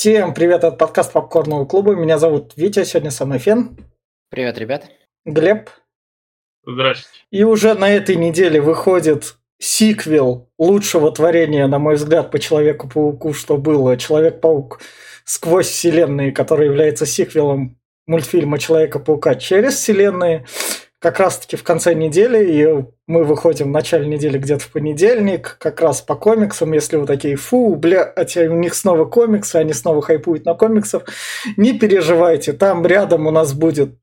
Всем привет от подкаста Попкорного клуба. Меня зовут Витя, сегодня со мной Фен. Привет, ребят. Глеб. Здравствуйте. И уже на этой неделе выходит сиквел лучшего творения, на мой взгляд, по Человеку-пауку, что было «Человек-паук сквозь вселенные», который является сиквелом мультфильма Человека-паука через вселенные как раз-таки в конце недели, и мы выходим в начале недели где-то в понедельник, как раз по комиксам, если вы такие, фу, бля, а у них снова комиксы, они снова хайпуют на комиксов, не переживайте, там рядом у нас будет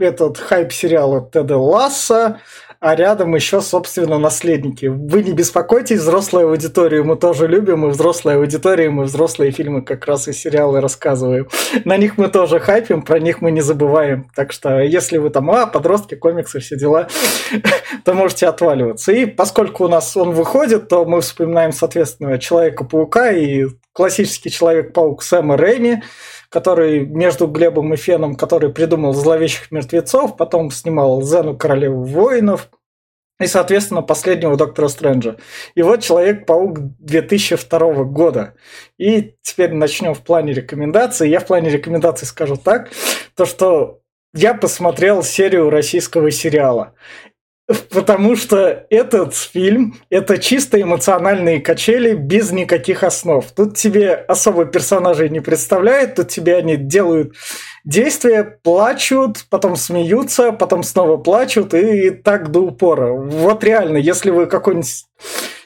этот хайп сериала Теда Ласса, а рядом еще, собственно, наследники. Вы не беспокойтесь, взрослую аудиторию мы тоже любим, и взрослая аудитория, мы взрослые фильмы как раз и сериалы рассказываем. На них мы тоже хайпим, про них мы не забываем. Так что, если вы там, а, подростки, комиксы, все дела, то можете отваливаться. И поскольку у нас он выходит, то мы вспоминаем, соответственно, Человека-паука и классический Человек-паук Сэма Рэйми, который между Глебом и Феном, который придумал «Зловещих мертвецов», потом снимал «Зену Королеву воинов», и, соответственно, последнего Доктора Стрэнджа. И вот Человек-паук 2002 года. И теперь начнем в плане рекомендаций. Я в плане рекомендаций скажу так, то что я посмотрел серию российского сериала. Потому что этот фильм – это чисто эмоциональные качели без никаких основ. Тут тебе особо персонажей не представляют, тут тебе они делают действия, плачут, потом смеются, потом снова плачут и, так до упора. Вот реально, если вы какой-нибудь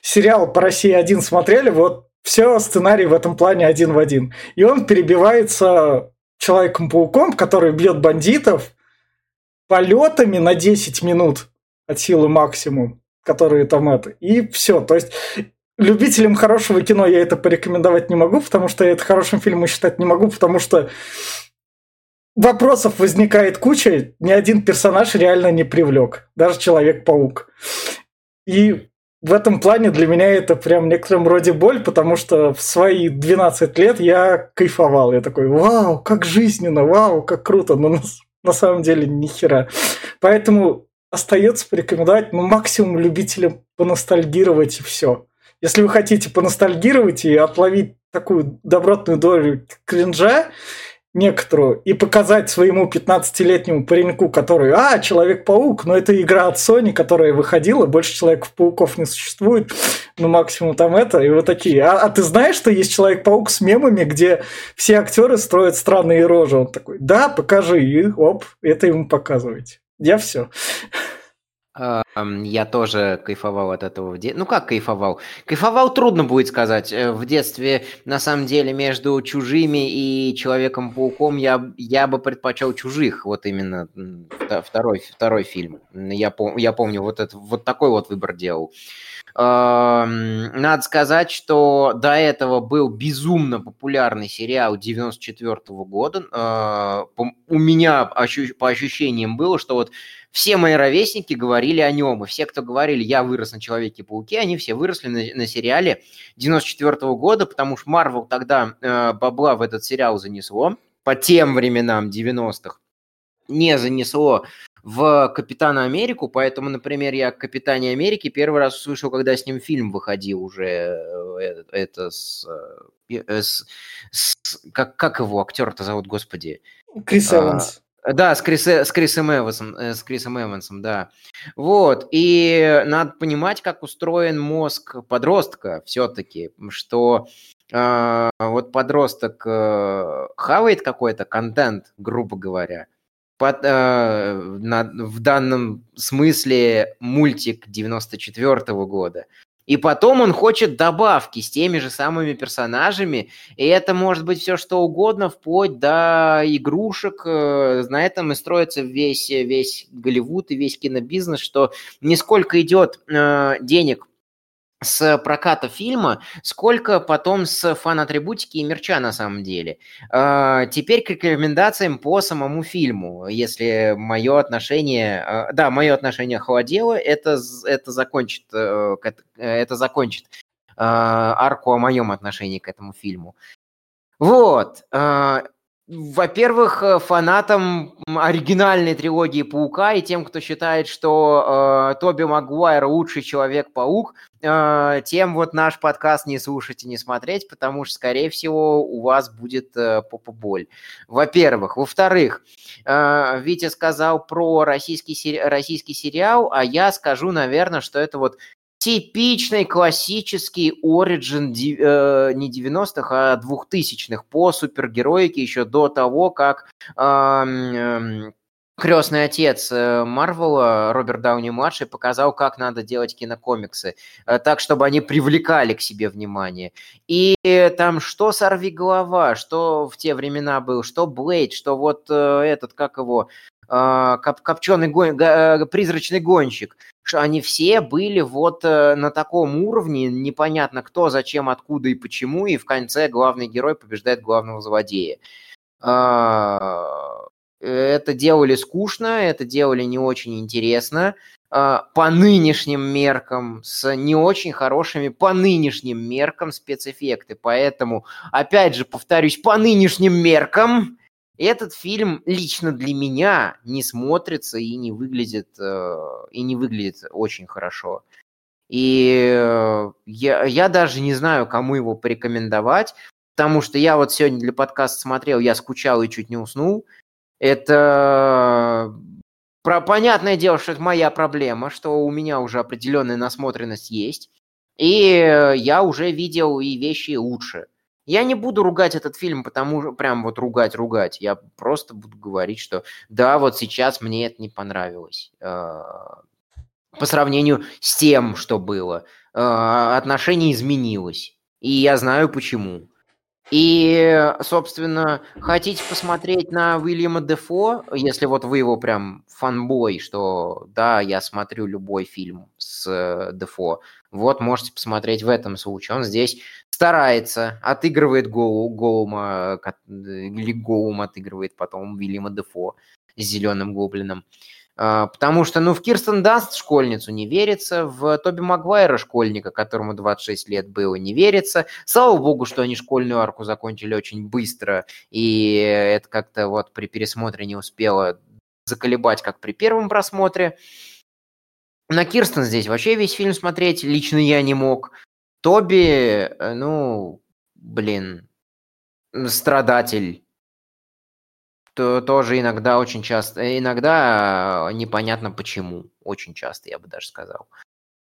сериал по России один смотрели, вот все сценарий в этом плане один в один. И он перебивается Человеком-пауком, который бьет бандитов полетами на 10 минут от силы максимум, которые там это. И все. То есть любителям хорошего кино я это порекомендовать не могу, потому что я это хорошим фильмом считать не могу, потому что вопросов возникает куча, ни один персонаж реально не привлек, даже Человек-паук. И в этом плане для меня это прям некотором роде боль, потому что в свои 12 лет я кайфовал. Я такой, вау, как жизненно, вау, как круто, но на, на самом деле ни хера. Поэтому остается порекомендовать, ну, максимум любителям поностальгировать и все. Если вы хотите поностальгировать и отловить такую добротную долю кринжа, некоторую, и показать своему 15-летнему пареньку, который, а, Человек-паук, но это игра от Sony, которая выходила, больше Человеков-пауков не существует, ну, максимум там это, и вот такие. А, а ты знаешь, что есть Человек-паук с мемами, где все актеры строят странные рожи? Он такой, да, покажи, и оп, это ему показываете. Я все. Я тоже кайфовал от этого в детстве. Ну как кайфовал? Кайфовал трудно будет сказать. Э, в детстве, на самом деле, между чужими и Человеком-пауком я, я бы предпочел чужих. Вот именно второй, второй фильм. Я, пом, я помню, вот, это, вот такой вот выбор делал. Надо сказать, что до этого был безумно популярный сериал 94 -го года. А, у меня по ощущениям было, что вот все мои ровесники говорили о нем, и все, кто говорили, я вырос на Человеке-пауке, они все выросли на, на сериале 94 -го года, потому что Марвел тогда э, бабла в этот сериал занесло по тем временам 90-х не занесло в Капитана Америку, поэтому, например, я Капитане Америки первый раз услышал, когда с ним фильм выходил уже, э, это с, э, с, с как, как его актер-то зовут, господи? Крис а, Эванс. Да, с, Крис, с Крисом Эвансом, э, с Крисом Эвансом, да. Вот, и надо понимать, как устроен мозг подростка все-таки, что э, вот подросток э, хавает какой-то контент, грубо говоря, под, э, на, в данном смысле мультик 94 -го года. И потом он хочет добавки с теми же самыми персонажами, и это может быть все что угодно, вплоть до игрушек. Э, на этом и строится весь, весь Голливуд и весь кинобизнес, что не сколько идет э, денег с проката фильма, сколько потом с фан-атрибутики и мерча на самом деле. А, теперь к рекомендациям по самому фильму. Если мое отношение... А, да, мое отношение холодело, это, это закончит, э, это закончит а, арку о моем отношении к этому фильму. Вот. Во-первых, э, фанатам оригинальной трилогии Паука и тем, кто считает, что э, Тоби Магуайр лучший Человек-паук, тем вот наш подкаст не слушать и не смотреть, потому что, скорее всего, у вас будет э, попа-боль. Во-первых. Во-вторых, э, Витя сказал про российский, сери- российский сериал, а я скажу, наверное, что это вот типичный классический оригин э, не 90-х, а 2000-х по супергероике еще до того, как э, э, крестный отец э, Марвела, Роберт Дауни-младший, показал, как надо делать кинокомиксы, э, так, чтобы они привлекали к себе внимание. И там что «Сорви голова», что в те времена был, что «Блейд», что вот э, этот, как его, коп копченый гон... призрачный гонщик они все были вот э, на таком уровне, непонятно кто, зачем, откуда и почему, и в конце главный герой побеждает главного злодея. Это делали скучно, это делали не очень интересно, а, по нынешним меркам, с не очень хорошими по нынешним меркам спецэффекты. Поэтому, опять же, повторюсь, по нынешним меркам этот фильм лично для меня не смотрится и не выглядит, э, и не выглядит очень хорошо. И э, я, я даже не знаю, кому его порекомендовать, потому что я вот сегодня для подкаста смотрел, я скучал и чуть не уснул. Это про, понятное дело, что это моя проблема, что у меня уже определенная насмотренность есть, и я уже видел и вещи лучше. Я не буду ругать этот фильм, потому что прям вот ругать-ругать. Я просто буду говорить, что да, вот сейчас мне это не понравилось. А, по сравнению с тем, что было. Отношение изменилось. И я знаю почему. И, собственно, хотите посмотреть на Уильяма Дефо, если вот вы его прям фанбой, что да, я смотрю любой фильм с э, Дефо, вот можете посмотреть в этом случае. Он здесь старается, отыгрывает Гоу, Гоума, или Гоум отыгрывает потом Уильяма Дефо с зеленым гоблином. Потому что, ну, в Кирстен Данст школьницу не верится, в Тоби Магуайра школьника, которому 26 лет было, не верится. Слава богу, что они школьную арку закончили очень быстро, и это как-то вот при пересмотре не успело заколебать, как при первом просмотре. На Кирстен здесь вообще весь фильм смотреть лично я не мог. Тоби, э, ну, блин, страдатель то тоже иногда очень часто, э, иногда непонятно почему, очень часто, я бы даже сказал,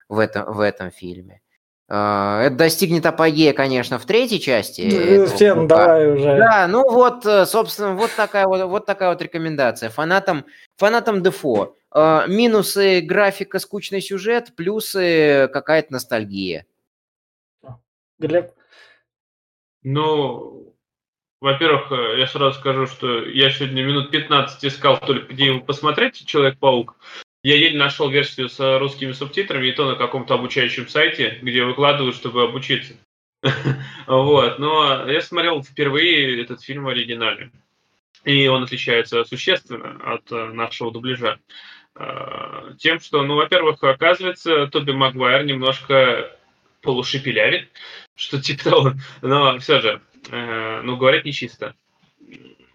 в этом, в этом фильме. А, это достигнет апогея, конечно, в третьей части. Фен, давай уже. Да, ну вот, э, собственно, вот такая вот, вот такая вот рекомендация. Фанатам, фанатам Дефо. А, минусы графика, скучный сюжет, плюсы какая-то ностальгия. Глеб? Ну, во-первых, э, я сразу скажу, что я сегодня минут 15 искал только где его посмотреть, Человек-паук. Я еле нашел версию с русскими субтитрами, и то на каком-то обучающем сайте, где выкладывают, чтобы обучиться. Вот. Но я смотрел впервые этот фильм в оригинале. И он отличается существенно от э, нашего дубляжа. Э, тем, что, ну, во-первых, оказывается, Тоби Магуайр немножко полушепелявит, что типа того. Но все же, Э, ну, говорят нечисто.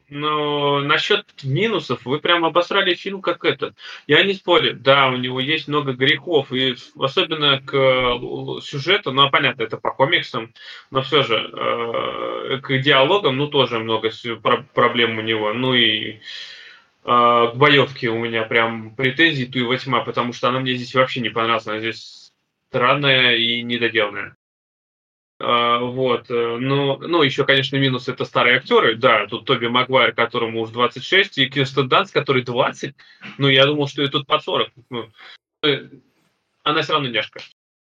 Но насчет минусов, вы прям обосрали фильм как этот. Я не спорю, да, у него есть много грехов, и особенно к э, сюжету, ну, понятно, это по комиксам, но все же э, к диалогам, ну, тоже много проблем у него. Ну и к боевке у меня прям претензий ту и восьма, потому что она мне здесь вообще не понравилась, она здесь странная и недоделанная. А, вот. Э, ну, ну, еще, конечно, минус это старые актеры. Да, тут Тоби Магуайр, которому уже 26, и Кирстен Данс, который 20. Ну, я думал, что и тут под 40. Ну, э, она все равно няшка.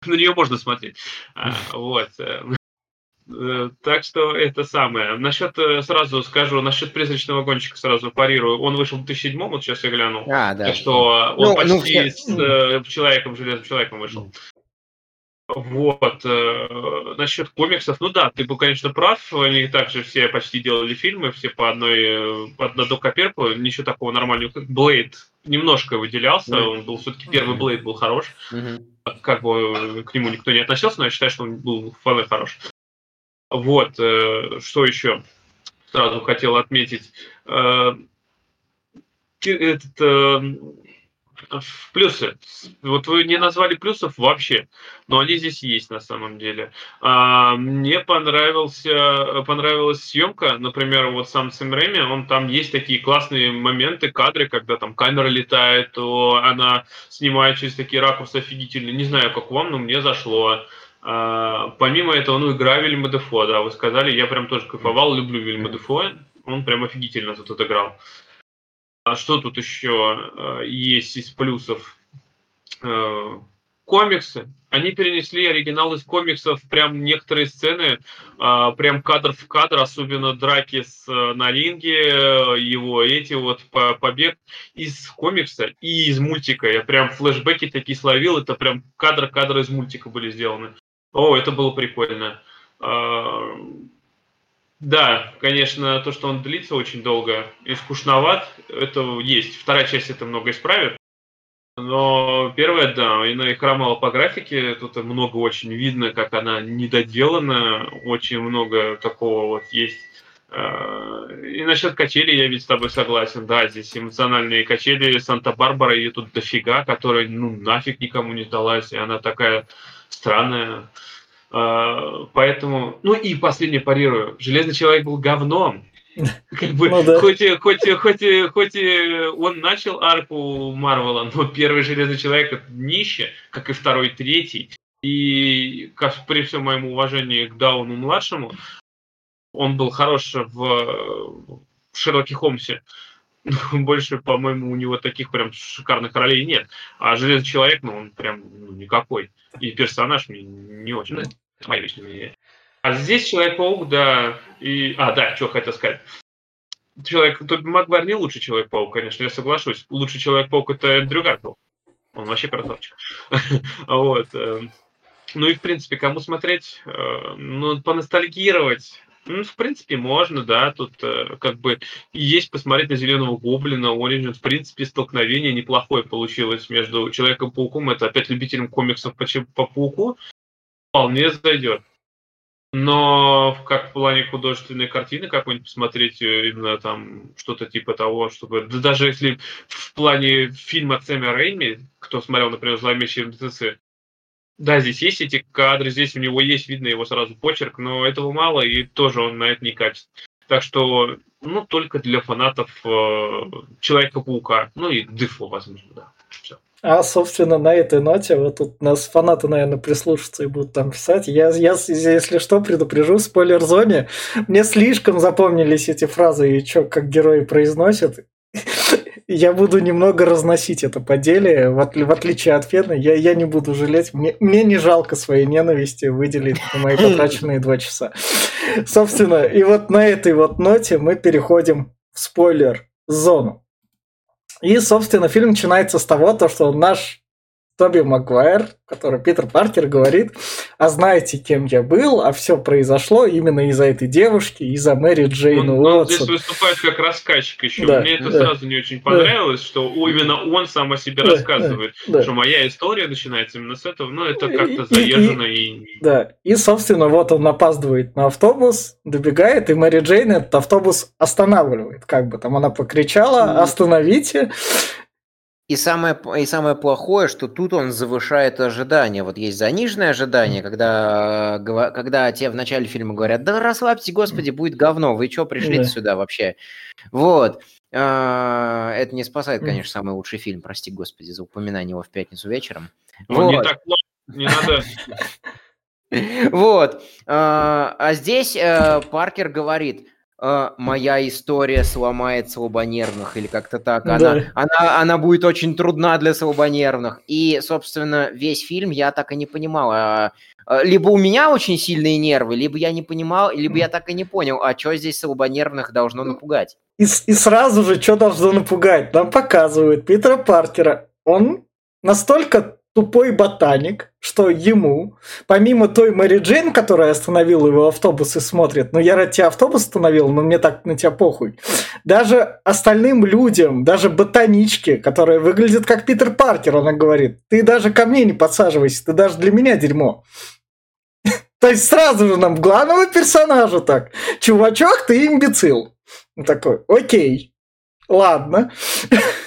На нее можно смотреть. А, вот. Э, так что это самое. Насчет, сразу скажу, насчет призрачного гонщика сразу парирую. Он вышел в 2007 вот сейчас я глянул. А, да. Так что он ну, ну почти ну, с э, человеком, железным человеком вышел. Вот. Э, насчет комиксов, ну да, ты был, конечно, прав. Они также все почти делали фильмы, все по одной, э, по одной копирку. Ничего такого нормального. Как Блейд немножко выделялся. Mm-hmm. Он был все-таки первый Блейд был хорош. Mm-hmm. Как бы к нему никто не относился, но я считаю, что он был вполне хорош. Вот. Э, что еще сразу хотел отметить. Этот Плюсы. Вот вы не назвали плюсов вообще, но они здесь есть на самом деле. А, мне понравился, понравилась съемка, например, вот сам Сэм Рэми, он там есть такие классные моменты, кадры, когда там камера летает, то она снимает через такие ракурсы офигительные. Не знаю, как вам, но мне зашло. А, помимо этого, ну, игра Вильяма Дефо, да, вы сказали, я прям тоже кайфовал, люблю Вильяма Дефо, он прям офигительно тут отыграл. А что тут еще э, есть из плюсов? Э, комиксы. Они перенесли оригинал из комиксов, прям некоторые сцены, э, прям кадр в кадр, особенно драки с, на ринге, его эти вот побег из комикса и из мультика. Я прям флешбеки такие словил, это прям кадр-кадр из мультика были сделаны. О, это было прикольно. Да, конечно, то, что он длится очень долго и скучноват, это есть. Вторая часть это много исправит. Но первая, да, и хромала по графике, тут много очень видно, как она недоделана, очень много такого вот есть. А, и насчет качели я ведь с тобой согласен, да, здесь эмоциональные качели Санта-Барбара, ее тут дофига, которая, ну, нафиг никому не сдалась, и она такая странная. А, поэтому, ну и последнее парирую. Железный человек был говном. Как бы, ну, да. хоть, хоть, хоть, хоть он начал арку Марвела, но первый Железный Человек это днище, как и второй, третий. И как, при всем моем уважении к Дауну-младшему, он был хорош в, в Шерлоке Холмсе. Больше, по-моему, у него таких прям шикарных ролей нет. А Железный Человек, ну, он прям ну, никакой. И персонаж мне не очень. Это мои личные мнения. А здесь Человек-паук, да, и... А, да, что хотел сказать. Человек, Тоби Магуайр не лучший Человек-паук, конечно, я соглашусь. Лучший Человек-паук это Эндрю Гарфилд. Он вообще красавчик. вот. Э, ну и, в принципе, кому смотреть? Э, ну, поностальгировать. Ну, в принципе, можно, да. Тут э, как бы есть посмотреть на Зеленого Гоблина, Origin. В принципе, столкновение неплохое получилось между Человеком-пауком. Это опять любителем комиксов по, по Пауку вполне зайдет. Но как в плане художественной картины какой-нибудь посмотреть э, именно там что-то типа того, чтобы... Да даже если в плане фильма Сэма Рейми, кто смотрел, например, «Зловещие МТЦ», да, здесь есть эти кадры, здесь у него есть, видно его сразу почерк, но этого мало, и тоже он на это не катит. Так что, ну, только для фанатов э, Человека-паука, ну и Дефо, возможно, да. Все. А, собственно, на этой ноте, вот тут нас фанаты, наверное, прислушаться и будут там писать. Я, я если что, предупрежу в спойлер-зоне. Мне слишком запомнились эти фразы и что, как герои произносят. Я буду немного разносить это по деле, в, в отличие от Фена, я, я не буду жалеть. Мне, мне не жалко своей ненависти выделить на мои потраченные два часа. Собственно, и вот на этой вот ноте мы переходим в спойлер-зону. И, собственно, фильм начинается с того, то, что наш Тоби Магуайр, который Питер Паркер говорит, а знаете, кем я был, а все произошло именно из-за этой девушки, из-за Мэри Джейн он, он здесь выступает как рассказчик еще. Да, Мне это да, сразу не очень понравилось, да. что именно он сам о себе да, рассказывает, да, что моя история начинается именно с этого, но это как-то заезжено и, и, и... Да, и, собственно, вот он опаздывает на автобус, добегает, и Мэри Джейн этот автобус останавливает, как бы там она покричала, остановите, и самое, и самое плохое, что тут он завышает ожидания. Вот есть заниженное ожидание, когда, когда тебе в начале фильма говорят, да расслабьте, господи, будет говно, вы что пришли сюда вообще? Вот. А, это не спасает, конечно, самый лучший фильм, прости господи, за упоминание его в пятницу вечером. Ну, вот. не так не надо... Вот. А, а здесь э, Паркер говорит, э, моя история сломает слабонервных или как-то так. Она, да. она, она будет очень трудна для слабонервных. И, собственно, весь фильм я так и не понимал. А, а, либо у меня очень сильные нервы, либо я не понимал, либо я так и не понял, а что здесь слабонервных должно напугать. И, и сразу же, что должно напугать? Нам показывают Питера Паркера. Он настолько тупой ботаник, что ему, помимо той Мэри Джейн, которая остановила его автобус и смотрит, ну я ради тебя автобус остановил, но мне так на тебя похуй. Даже остальным людям, даже ботаничке, которая выглядит как Питер Паркер, она говорит, ты даже ко мне не подсаживайся, ты даже для меня дерьмо. То есть сразу же нам главного персонажа так, чувачок, ты имбецил. такой, окей, ладно.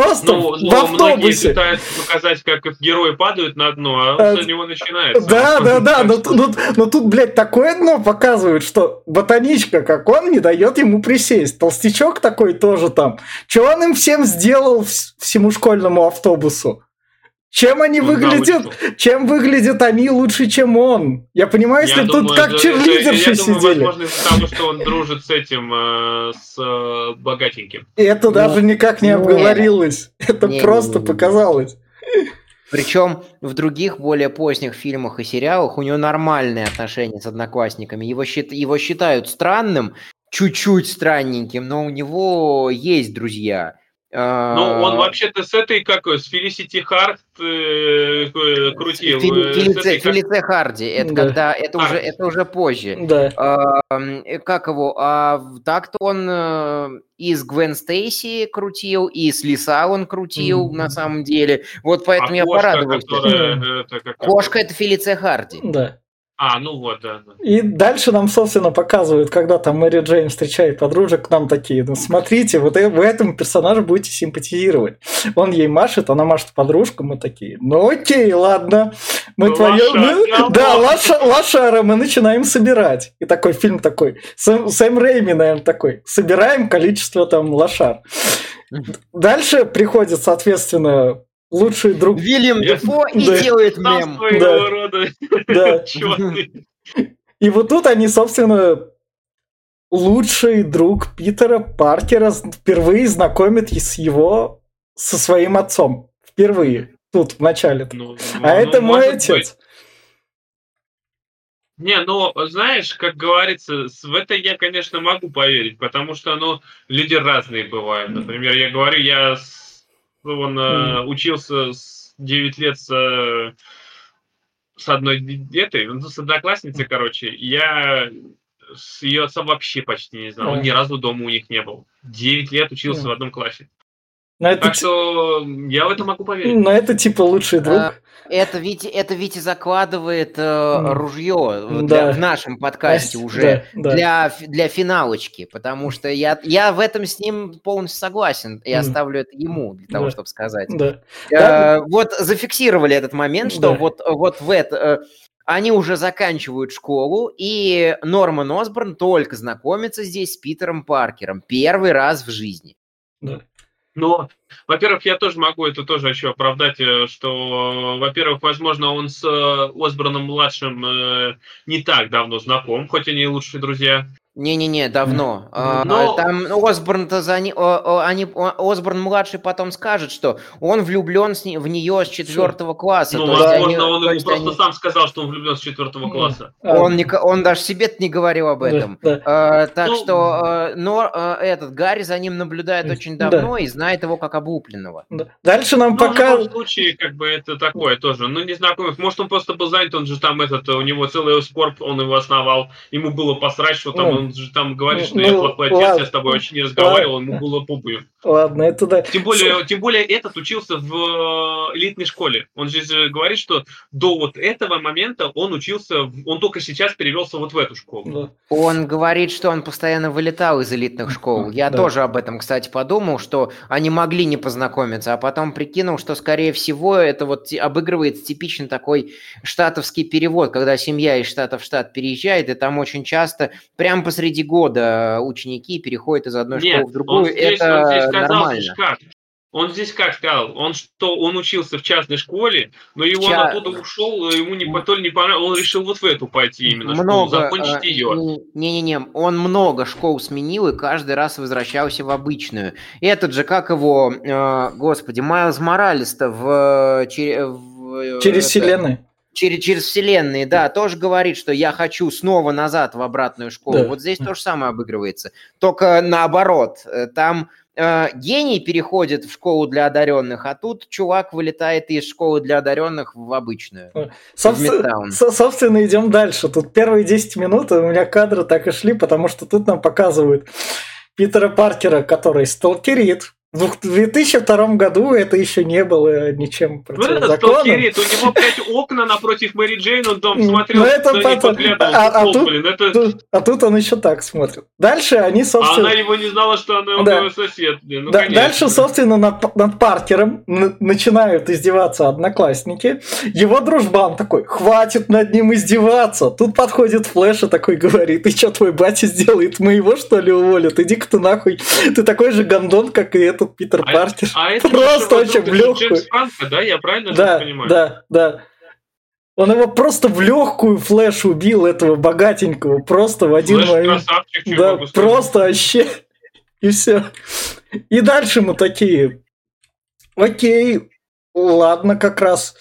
Просто Ну, в многие автобусе. пытаются показать, как их герои падают на дно, а А, он с него начинается. Да, да, да, но, но но тут, блядь, такое дно показывают, что ботаничка, как он, не дает ему присесть. Толстячок такой тоже там. Че он им всем сделал вс- всему школьному автобусу? Чем они Он выглядят? научил. Чем выглядят они лучше, чем он? Я понимаю, если Я тут думаю, как черлидерши Я думаю, сидели. возможно, из-за того, что он дружит с этим, э, с э, богатеньким. Это даже никак не обговорилось. Это Не, просто не, не, не. показалось. Причем в других более поздних фильмах и сериалах у него нормальные отношения с одноклассниками. Его, счит- его считают странным, чуть-чуть странненьким, но у него есть друзья. А, Ну, он вообще-то с этой, как с Фелисити Харт э, э, крутил. Фили- э, Филице, этой, как- Харди. Это Да. когда это уже, Харди. это уже позже. Да. А, э, как его? А так-то он и с Гвен Стейси крутил, и с Лиса он крутил Мгм. на самом деле. Вот поэтому а я кошка, порадовался. которая, это как- Кошка это Фелиция Харди. Да. А, ну вот, да. да. И дальше нам, собственно, показывают, когда там Мэри Джейн встречает подружек, нам такие, ну смотрите, вот э- вы этому персонажу будете симпатизировать. Он ей машет, она машет подружкам, мы такие, ну окей, ладно, мы Ну, твое... ну, да, лоша- лошара, мы начинаем собирать. И такой фильм такой, Сэм, Сэм Рэйми, наверное, такой, собираем количество там лошар. Дальше приходит, соответственно, лучший друг... Вильям Дефо и Да. делает мем. Да. рода Да. И вот тут они, собственно, лучший друг Питера Паркера впервые знакомят и с его со своим отцом. Впервые. Тут, в начале. Ну, А ну, это мой может отец. быть. Не, ну, знаешь, как говорится, в это я, конечно, могу поверить, потому что, ну, люди разные бывают. Например, я говорю, я с- он, э, учился с 9 лет с, э, с одной этой, ну, с одноклассницей, короче. Я с ее отцом вообще почти не знал. Он ни разу дома у них не был. 9 лет учился Мгм. в одном классе. Но это, Так что я в это могу поверить. но это типа лучший друг. А, Это Витя, это Витя закладывает э, Мгм. ружье в- Да. для- в нашем подкасте Да, уже да. для, фи- для финалочки, потому что я, я в этом с ним полностью согласен и Мгм. оставлю это ему для того, Да. чтобы сказать. Да. Э, вот зафиксировали этот момент, что Да. вот, вот в это... э, они уже заканчивают школу, и Норман Осборн только знакомится здесь с Питером Паркером. Первый раз в жизни. Да. Но, во-первых, я тоже могу это тоже еще оправдать, э, что, во-первых, возможно, он с э, Осборном-младшим э, не так давно знаком, хоть они и лучшие друзья. Не-не-не, давно. А, Но- Там Осборн-то за о- о- они, о- Осборн младший потом скажет, что он влюблен с не- в нее с четвертого класса. Ну, возможно, они- он ему просто они- сам сказал, что он влюблен с четвертого класса. А, он, не ко- он даже себе не говорил об да, этом. да. А, так Ну, что э, но э, этот Гарри за ним наблюдает очень Да. давно и знает его как облупленного. Да. Дальше нам Ну, в пока... любом случае, как бы это такое тоже. Ну, незнакомых. Может, он просто был занят, он же там этот, у него целый скорб, он его основал. Ему было посрать, что там, Ну, он же там говорит, что ну, я плохой отец, я с тобой вообще не разговаривал, ему было пупую. Ладно, это да. Тем более, тем более этот учился в э, элитной школе. Он же говорит, что до вот этого момента он учился, он только сейчас перевелся вот в эту школу. Да. Он говорит, что он постоянно вылетал из элитных школ. Я Да. тоже об этом, кстати, подумал, что они могли не познакомиться, а потом прикинул, что, скорее всего, это вот обыгрывает типичный такой штатовский перевод, когда семья из штата в штат переезжает, и там очень часто прямо посреди года ученики переходят из одной Нет, школы в другую. он здесь, это он здесь сказал, как? Он здесь как сказал? Он что, он учился в частной школе, но его Ча- он оттуда ушел, ему не, то ли не понравилось, он решил вот в эту пойти именно школу, много, закончить э, ее. Не-не-не, он много школ сменил и каждый раз возвращался в обычную. Этот же, как его, э, господи, Майлз Моралес-то в... э, че- в, э, Через это, вселенную. Через, через вселенные, да, тоже говорит, что я хочу снова назад в обратную школу. Да. Вот здесь то же самое обыгрывается. Только наоборот. Э, Там э, гений переходит в школу для одаренных, а тут чувак вылетает из школы для одаренных в обычную. Собственно, со- собственно, идем дальше. Тут первые 10 минут у меня кадры так и шли, потому что тут нам показывают Питера Паркера, который сталкерит, В 2002 году это еще не было ничем Ну, это сталкерит, у него, блядь, окна напротив Мэри Джейн, он там смотрел, Ну, это на них потом. подглядывал. А- а тут- блин, это... Тут- а тут он еще так смотрит. Дальше они, А собственно... она его не знала, что она Да. его сосед. блин, Ну, Да, конечно. дальше, собственно, над, над Паркером начинают издеваться одноклассники. Его дружбан такой, хватит над ним издеваться. Тут подходит Флэш и такой говорит, ты что, твой батя сделает? Мы его, что ли, уволят? Иди-ка ты нахуй. Ты такой же гондон, как и этот Питер А- Паркер. А это Просто это в легкую. Джеймс Франко, да? Я правильно Да, понимаю? да, да. Он его просто в легкую флеш убил, этого богатенького, просто в один Флэш момент. красавчик, Да, просто вообще. И все. И дальше мы такие. Окей, ладно, как раз.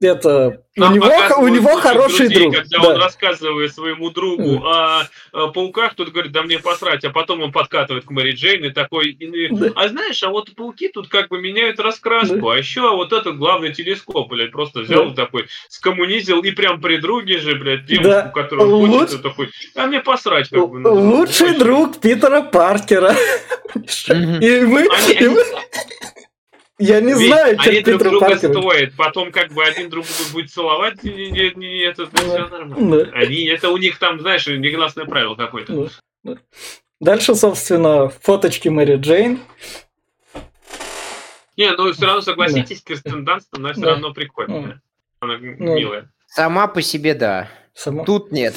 Это. Нам у него, у него хороший друзей, друг. Когда да. он рассказывает своему другу о, о пауках, тот говорит, да мне посрать, а потом он подкатывает к Мэри Джейн и такой, и- Да. а знаешь, а вот пауки тут как бы меняют раскраску, а еще вот этот главный телескоп, блядь, просто взял Да. такой, скоммунизил, и прям при друге же, блядь, девушку, Да. которую он Луч- хочет, и такой, а мне посрать, как бы. ну, Лучший вообще. друг Питера Паркера. И мы. Я не Ведь знаю, что они друг друга Паркер. стоят, потом как бы один друг друга будет целовать, и, и- и- и это все нормально. Да. Они, это у них там, знаешь, негласное правило какое-то. Да, да. Дальше, собственно, фоточки Мэри Джейн. Не, ну все равно согласитесь, Кирстен Данст, она все Да. равно прикольная. Она Ну. милая. Сама по себе, да. Сама. Тут нет.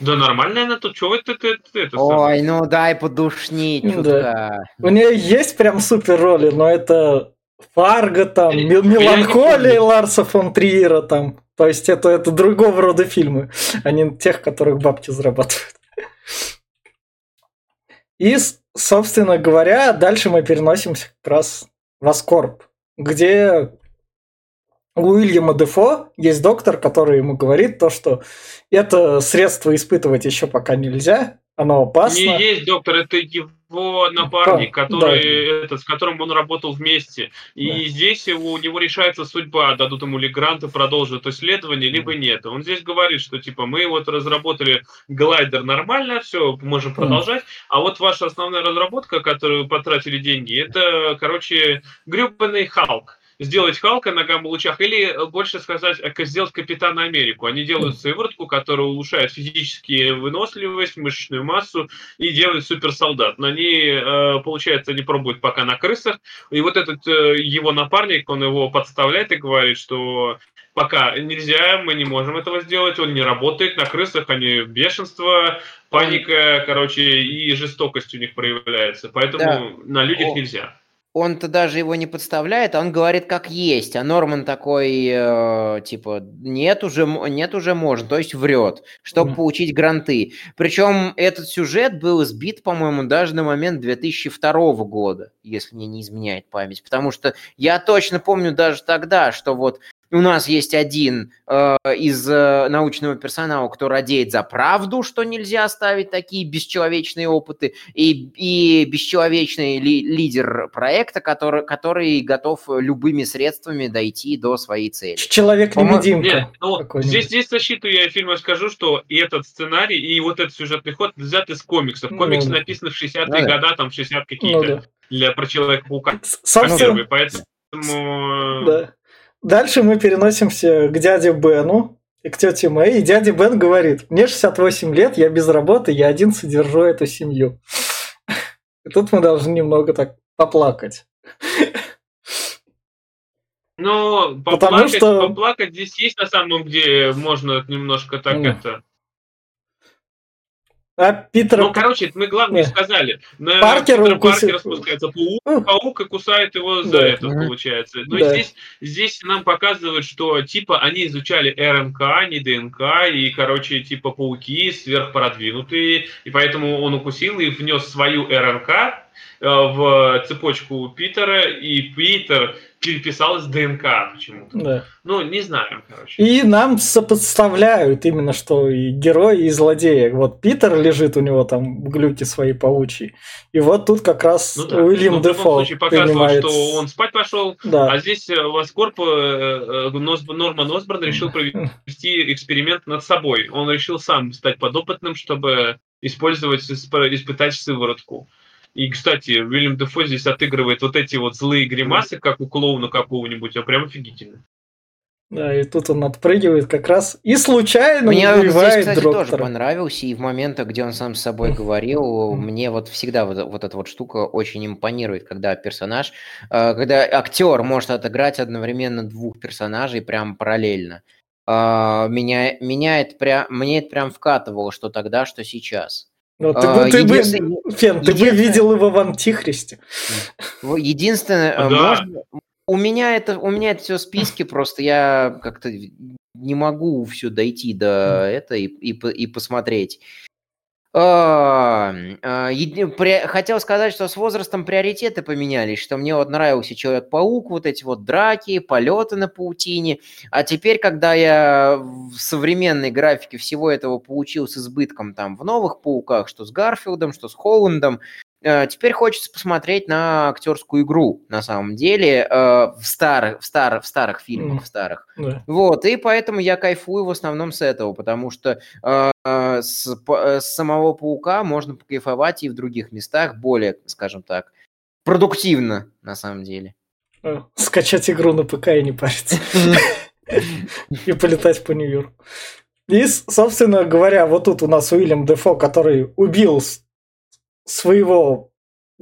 Да нормальная она тут, чего это, это, это, это самое? Ой, ну дай подушнить Да. чутка. У нее есть прям супер роли, но это Фарго там, не Меланхолия. Ларса фон Триера там. То есть это, это другого рода фильмы, а не тех, которых бабки зарабатывают. И, собственно говоря, дальше мы переносимся как раз в Аскорб, где у Уильяма Дефо есть доктор, который ему говорит то, что это средство испытывать еще пока нельзя, оно опасно. Не есть доктор, это его напарник, Да, который, это, с которым он работал вместе. И Да. здесь у него решается судьба, дадут ему ли гранты, продолжат исследование, либо нет. Он здесь говорит, что типа мы вот разработали глайдер нормально, все, можем продолжать, а вот ваша основная разработка, которую потратили деньги, это, короче, гребаный Халк. Сделать Халка на гамма-лучах, или больше сказать, э, сделать Капитана Америку. Они делают сыворотку, которая улучшает физическую выносливость, мышечную массу и делает суперсолдат. Но они, э, получается, они пробуют пока на крысах. И вот этот э, его напарник, он его подставляет и говорит, что пока нельзя, мы не можем этого сделать, он не работает на крысах, они бешенство, паника, короче, и жестокость у них проявляется. Поэтому Да. на людях О. нельзя. Он-то даже его не подставляет, а он говорит как есть. А Норман такой, э, типа, нет уже, нет уже можно, то есть врет, чтобы Мгм. получить гранты. Причем этот сюжет был сбит, по-моему, даже на момент 2002 года, если мне не изменяет память. Потому что я точно помню даже тогда, что вот у нас есть один э, из э, научного персонала, кто радеет за правду, что нельзя ставить такие бесчеловечные опыты, и, и бесчеловечный ли- лидер проекта, который, который готов любыми средствами дойти до своей цели. Человек-невидимка. Ну, здесь, здесь защиту я фильма скажу, что и этот сценарий, и вот этот сюжетный ход взят из комиксов. Ну Комиксы да. написаны в 60-е Ну да. годы, там 60 Ну какие-то, да. для, про Человека-паука. С- Собственно, Первый, поэтому... да. Дальше мы переносимся к дяде Бену и к тете Мэй. И дядя Бен говорит, мне 68 лет, я без работы, я один содержу эту семью. И тут мы должны немного так поплакать. Ну, Потому поплакать, что- поплакать здесь есть на самом деле, можно немножко так Ну. это... А Питер... Ну, короче, мы главное Да. сказали. На Паркер Питера укусил. Паркера спускается паук, Ну. паук и кусает его за Да. это, получается. Ну, Да. здесь, здесь нам показывают, что, типа, они изучали РНК, не ДНК, и, короче, типа, пауки сверхпродвинутые, и поэтому он укусил и внес свою РНК э, в цепочку Питера, и Питер переписал из ДНК почему-то. Да. Ну, не знаю, короче. И нам сопоставляют именно, что и герой, и злодеи. Вот Питер лежит у него там в глюке свои паучьи. И вот тут как раз Ну да, Уильям ну, Дефо случае показывал, принимает... что он спать пошел, Да. А здесь э, Ласкорп, э, э, Нос- Норман Осборн решил провести эксперимент над собой. Он решил сам стать подопытным, чтобы использовать, исп- испытать сыворотку. И, кстати, Уильям Дефо здесь отыгрывает вот эти вот злые гримасы, как у клоуна какого-нибудь, а прям офигительно. Да, и тут он отпрыгивает как раз и случайно Мне здесь, кстати, доктора. тоже понравился, и в моментах, где он сам с собой говорил, мне вот всегда вот, вот эта вот штука очень импонирует, когда персонаж, э, когда актер может отыграть одновременно двух персонажей прям параллельно. Э, Меня, меня это прям, мне это прям вкатывало, что тогда, что сейчас. Ну, ты, А, бы- ты бы- единственное- Фен, ты бы видел его в Антихристе. Единственное, Да. э, можно- у меня это, у меня это все в списке, просто я как-то не могу все дойти до это и, и, и посмотреть. А, Хотел сказать, что с возрастом приоритеты поменялись, что мне вот нравился Человек-паук, вот эти вот драки, полеты на паутине, а теперь, когда я в современной графике всего этого получил с избытком там в новых пауках, что с Гарфилдом, что с Холландом, теперь хочется посмотреть на актерскую игру на самом деле э, в старых, в старых, в старых фильмах, в старых. Да. Вот, и поэтому я кайфую в основном с этого, потому что э, э, с, э, с самого паука можно покайфовать и в других местах более, скажем так, продуктивно на самом деле. Э, Скачать игру на ПК и не париться. И полетать по Нью-Йорку. И, собственно говоря, вот тут у нас Уильям Дефо, который убил своего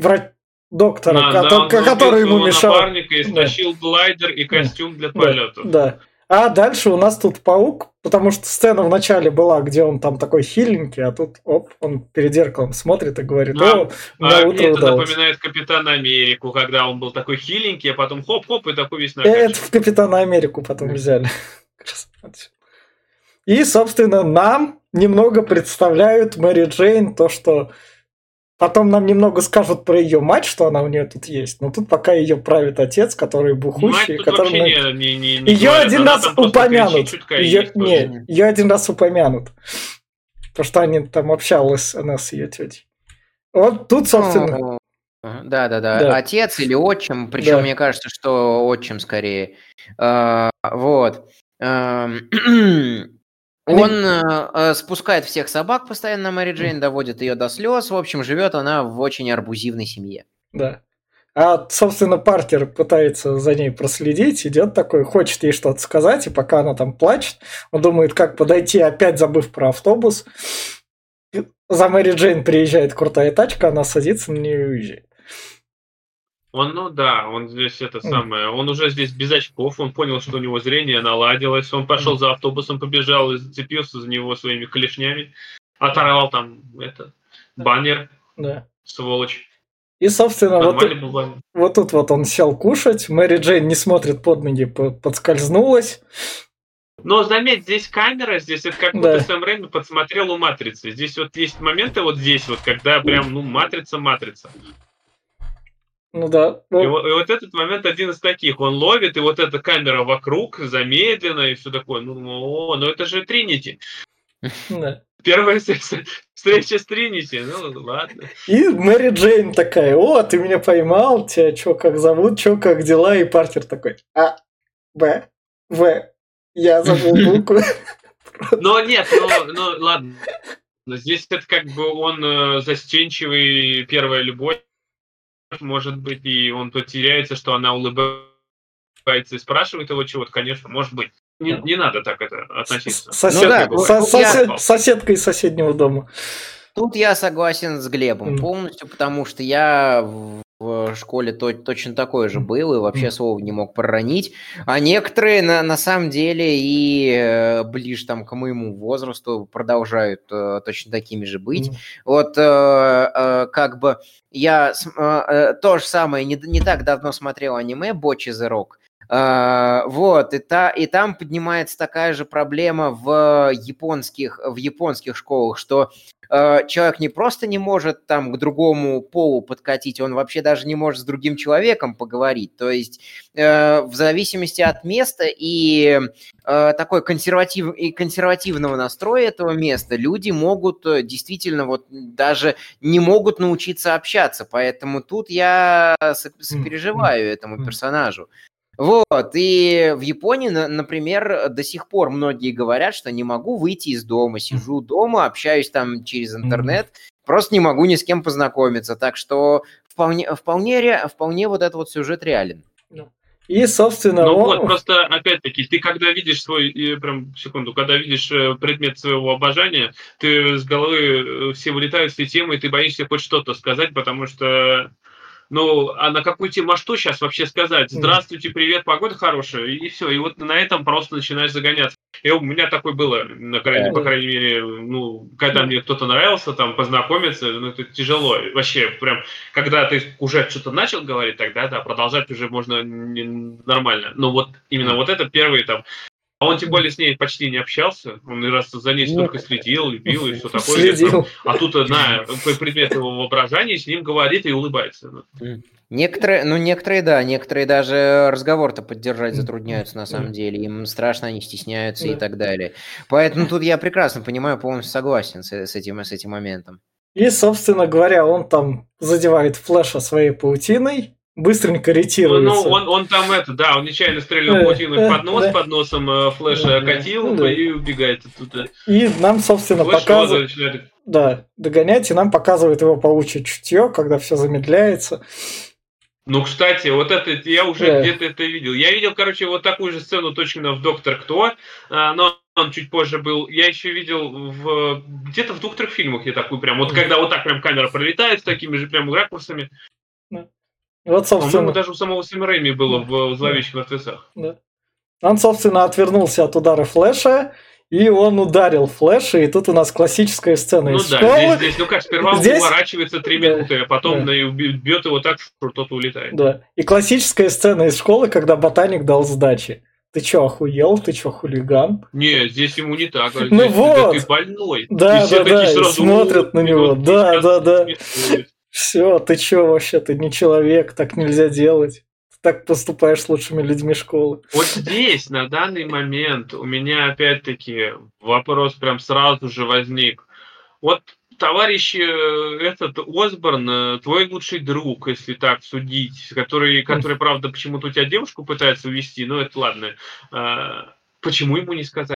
вра- доктора, На- да, ко- который убил ему мешал. напарника и стащил глайдер и костюм для Да, полетов. Да. А дальше у нас тут паук, потому что сцена в начале была, где он там такой хиленький, а тут, оп, он перед зеркалом смотрит и говорит, Да. о, А утро мне это удалось. напоминает Капитана Америку, когда он был такой хиленький, а потом хоп-хоп и такой весь Э, Это накачанный. в Капитана Америку потом взяли. И, собственно, нам немного представляют Мэри Джейн, то, что потом нам немного скажут про ее мать, что она у нее тут есть, но тут пока ее правит отец, который Мать бухущий, тут который... вообще не, не, не, не Ее говорят, один раз упомянут. Ее, не, ее один раз упомянут. Потому что они там общалась, она с ее тетей. Вот тут, собственно, Да, да, да. Да. Отец или отчим, причем Да. мне кажется, что отчим скорее. А, Вот. Эм, Он э, э, спускает всех собак постоянно на Мэри Джейн, доводит ее до слез. В общем, живет она в очень арбузивной семье. да. А, собственно, Паркер пытается за ней проследить, идет такой, хочет ей что-то сказать, и пока она там плачет, он думает, как подойти, опять забыв про автобус. За Мэри Джейн приезжает крутая тачка, она садится на нее и уезжает. Он, ну да, он здесь это самое, он уже здесь без очков, он понял, что у него зрение наладилось, он пошел за автобусом, побежал и зацепился за него своими клешнями, оторвал там это, баннер, Да. сволочь. И, собственно, вот, вот тут вот он сел кушать, Мэри Джейн не смотрит под ноги, по- подскользнулась. Но заметь, здесь камера, здесь это как Да. будто Сэм Рэйми подсмотрел у Матрицы. Здесь вот есть моменты вот здесь вот, когда прям, ну, Матрица-Матрица. Ну да. И, вот, и вот этот момент один из таких. Он ловит, и вот эта камера вокруг, замедленно, и все такое. Ну, о, ну это же Тринити. да. Первая встреча с Тринити. Ну, ладно. И Мэри Джейн такая, о, ты меня поймал, тебя что, как зовут, что, как дела? И Паркер такой, А, Б, В, я забыл букву. Но нет, ну, ну ладно. Но Здесь это как бы он э, застенчивый, первая любовь, может быть, и он потеряется, что она улыбается и спрашивает его чего-то, конечно, может быть. Не, не надо так это относиться. Сосед- Ну да, сосед- Соседка из соседнего дома. Тут я согласен с Глебом Мгм. полностью, потому что я в школе то- точно такой же был и вообще слова не мог проронить. А некоторые на, на самом деле и э, ближе там к моему возрасту продолжают э, точно такими же быть. Вот э, э, как бы я э, э, то же самое не, не так давно смотрел аниме Бочи the Rock. Э, вот, и, та, и там поднимается такая же проблема в японских, в японских школах, что человек не просто не может там к другому полу подкатить, он вообще даже не может с другим человеком поговорить. То есть э, в зависимости от места и э, такой консерватив, и консервативного настроя этого места люди могут э, действительно вот даже не могут научиться общаться. Поэтому тут я со- сопереживаю этому персонажу. Вот, и в Японии, например, до сих пор многие говорят, что не могу выйти из дома, сижу дома, общаюсь там через интернет, просто не могу ни с кем познакомиться. Так что вполне, вполне, вполне вот этот вот сюжет реален. И, собственно, ну он... вот, просто, опять-таки, ты когда видишь свой, прям, секунду, когда видишь э, предмет своего обожания, ты с головы э, все вылетают все темы, и ты боишься хоть что-то сказать, потому что ну, а на какую тему, а что сейчас вообще сказать? Здравствуйте, привет, погода хорошая, и все. И вот на этом просто начинаешь загоняться. И у меня такое было, на крайней, по крайней мере, ну, когда мне кто-то нравился, там, познакомиться, ну, это тяжело. Вообще, прям, когда ты уже что-то начал говорить, тогда, да, продолжать уже можно не, нормально. Но вот именно вот это первый там а он тем более с ней почти не общался, он раз за ней столько следил, любил и все такое. Следил. А тут на предмет его воображения с ним говорит и улыбается. Некоторые, ну некоторые, да, некоторые даже разговор-то поддержать затрудняются на самом деле, им страшно, они стесняются и так далее. Поэтому тут я прекрасно понимаю, полностью согласен с, с, этим, с этим моментом. И, собственно говоря, он там задевает Флэша своей паутиной, быстренько ретируется. Ну, он, он там это, да, он нечаянно стрелял э, паутиной э, под нос, под носом э, флеша да, окатил да. и убегает оттуда. И нам, собственно, показывает... Да, догонять, и нам показывает его паучье чутье, когда все замедляется. Ну, кстати, вот это я уже yeah. где-то это видел. Я видел, короче, вот такую же сцену точно в Доктор Кто, но он чуть позже был. Я еще видел в где-то в двух-трех фильмах я такую прям, вот когда вот так прям камера пролетает с такими же прям ракурсами. Вот, собственно... По-моему, даже у самого Сэм Рэйми было в «Зловещих мертвецах». Да. Он, собственно, отвернулся от удара Флэша, и он ударил Флэша, и тут у нас классическая сцена ну, из да, школы. Здесь, здесь, ну как, сперва здесь... он уворачивается три минуты, а потом да. бьет его так, что тот улетает. Да, и классическая сцена из школы, когда ботаник дал сдачи. Ты чё, охуел? Ты чё, хулиган? Не, здесь ему не так. Ну здесь, вот. Ты больной. Да, да, да, смотрят на него. Да, да, да. Все, ты чё вообще, ты не человек, так нельзя делать. Ты так поступаешь с лучшими людьми школы. Вот здесь, на данный момент, у меня опять-таки вопрос прям сразу же возник. Вот товарищ э, этот Осборн, э, твой лучший друг, если так судить, который, который правда, почему-то у тебя девушку пытается увести, ну это ладно. А, почему ему не сказать?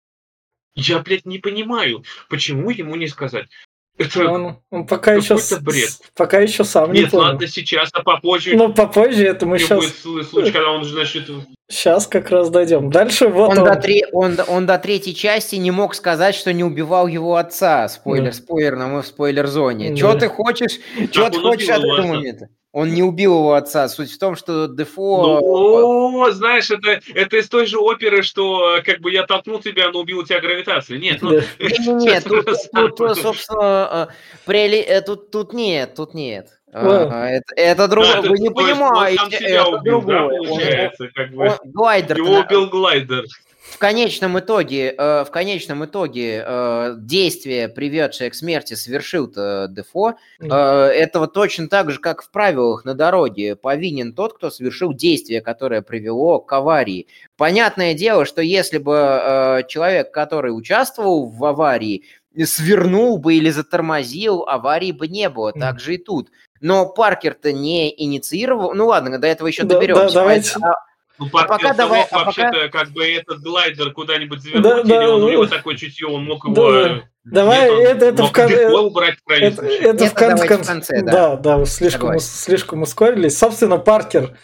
Я, блядь, не понимаю, почему ему не сказать. Это он, он пока еще бред. Пока еще сам Нет, не понял. ладно, сейчас, а попозже. Ну, попозже это мы сейчас. Будет случай, когда он уже начнет. Сейчас как раз дойдем. Дальше вот он, он... До три... он, он до третьей части не мог сказать, что не убивал его отца. Спойлер, да. спойлер, но мы в спойлер-зоне. Да. Что ты хочешь? Что ты хочешь от этого момента? Он не убил его отца. Суть в том, что Дефо... Ну, знаешь, это, это из той же оперы, что как бы я толкнул тебя, но убил у тебя гравитацию. Нет, ну... Нет, тут, собственно, э, тут, тут нет, тут нет. А, это, это другое, вы не понимаете, это другое. Глайдер. Его убил глайдер в конечном итоге, э, в конечном итоге э, действие, приведшее к смерти, совершил-то Дефо. Э, этого точно так же, как в правилах на дороге, повинен тот, кто совершил действие, которое привело к аварии. Понятное дело, что если бы человек, который участвовал в аварии, свернул бы или затормозил, аварии бы не было. Так же и тут. Но Паркер-то не инициировал. Ну ладно, до этого еще да, доберемся. Да, давайте. А, ну, а пока давай, а вообще-то, пока... как бы этот глайдер куда-нибудь завернуть, да, или да, он, у него такое чутье, он мог его... Да. Давай, Нет, это, это в конце. убрать в это, это, в, кон- в конце. Да, да, да слишком, слишком ускорились. Собственно, Паркер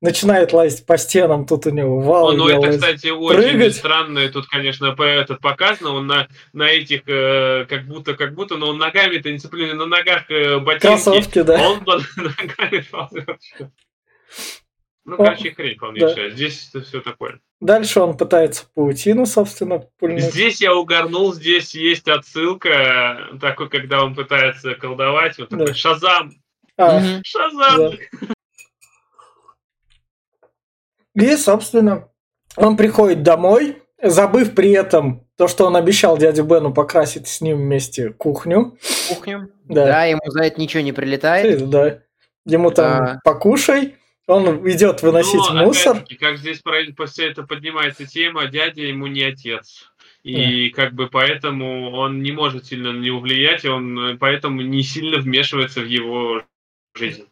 начинает лазить по стенам, тут у него вал. Ну, это, кстати, очень прыгать. странно, тут, конечно, этот показано, он на, на этих, э, как будто, как будто, но он ногами-то не цепленный, на ногах э, ботинки. Кроссовки, да. Он ногами. Ну, короче, хрень полнейшая. Да. Здесь это все такое. Дальше он пытается паутину, собственно, пульнуть. Здесь я угорнул, здесь есть отсылка, такой, когда он пытается колдовать, вот такой да. Шазам! А, Шазам! Да. И, собственно, он приходит домой, забыв при этом то, что он обещал дяде Бену покрасить с ним вместе кухню. Кухню? Да, да ему за это ничего не прилетает. Да. Ему там а... покушай, он идет выносить Но, мусор. Как здесь после этого поднимается тема, дядя ему не отец. И да. как бы поэтому он не может сильно на него влиять, и он поэтому не сильно вмешивается в его жизнь.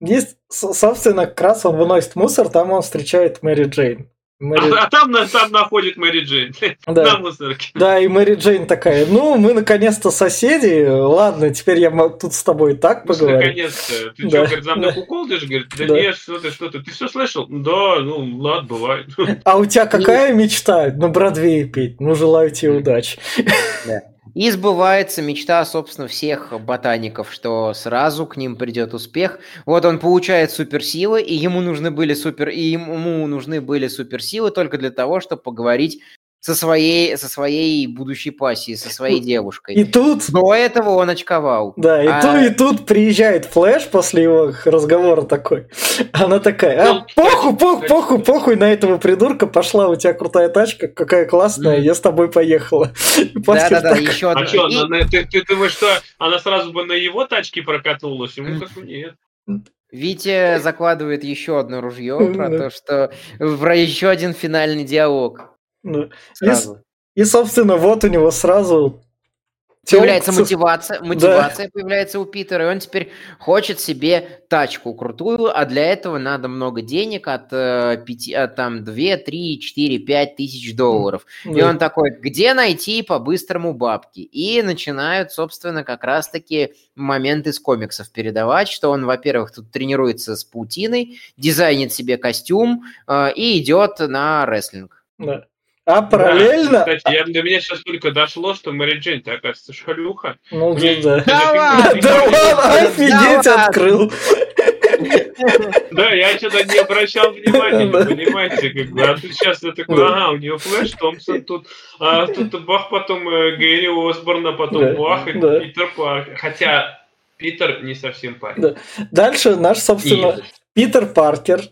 Есть, собственно, как раз он выносит мусор, там он встречает Мэри Джейн. Мэри... А, а там, там находит Мэри Джейн да. на мусорке. Да, и Мэри Джейн такая, ну, мы наконец-то соседи, ладно, теперь я тут с тобой так ну, поговорю. Наконец-то. Ты да. что, говорит, за мной да. уколдишь? Говорит, да, да нет, что ты, что ты, ты все слышал? Да, ну, ладно, бывает. А у тебя какая мечта? На Бродвее петь? Ну, желаю тебе удачи. Да. И сбывается мечта, собственно, всех ботаников, что сразу к ним придет успех. Вот он получает суперсилы, и ему нужны были супер, и ему нужны были суперсилы только для того, чтобы поговорить со своей, со своей будущей пассией, со своей девушкой. И тут... До этого он очковал. Да, и, а... тут, и тут приезжает Флэш после его разговора такой. Она такая, а, похуй, похуй, похуй, похуй на этого придурка, пошла, у тебя крутая тачка, какая классная, я с тобой поехала. Да-да-да, еще одна. А что, ты, ты думаешь, что она сразу бы на его тачке прокатнулась? Ему как нет. Витя закладывает еще одно ружье про то, что про еще один финальный диалог. Ну, и, и, собственно, вот у него сразу Появляется мотивация, мотивация да. появляется у Питера, и он теперь хочет себе тачку крутую, а для этого надо много денег от, э, 5, от там 2, 3, 4, 5 тысяч долларов. Да. И он такой, где найти по-быстрому бабки? И начинают, собственно, как раз-таки моменты из комиксов передавать, что он, во-первых, тут тренируется с паутиной, дизайнит себе костюм э, и идет на рестлинг. Да. А параллельно... Да, кстати, я, до меня сейчас только дошло, что Мэри Джейн, оказывается, шалюха. Ну, Мне... да. Да! Да ладно, офигеть, открыл. Да, я что-то не обращал внимания, понимаете, как бы. А тут сейчас я такой, ага, у нее Флэш Томпсон тут, а тут бах, потом э, Гэри Осборна, потом бах, и Питер Паркер. Хотя Питер не совсем парень. Дальше наш, собственно, Питер Паркер,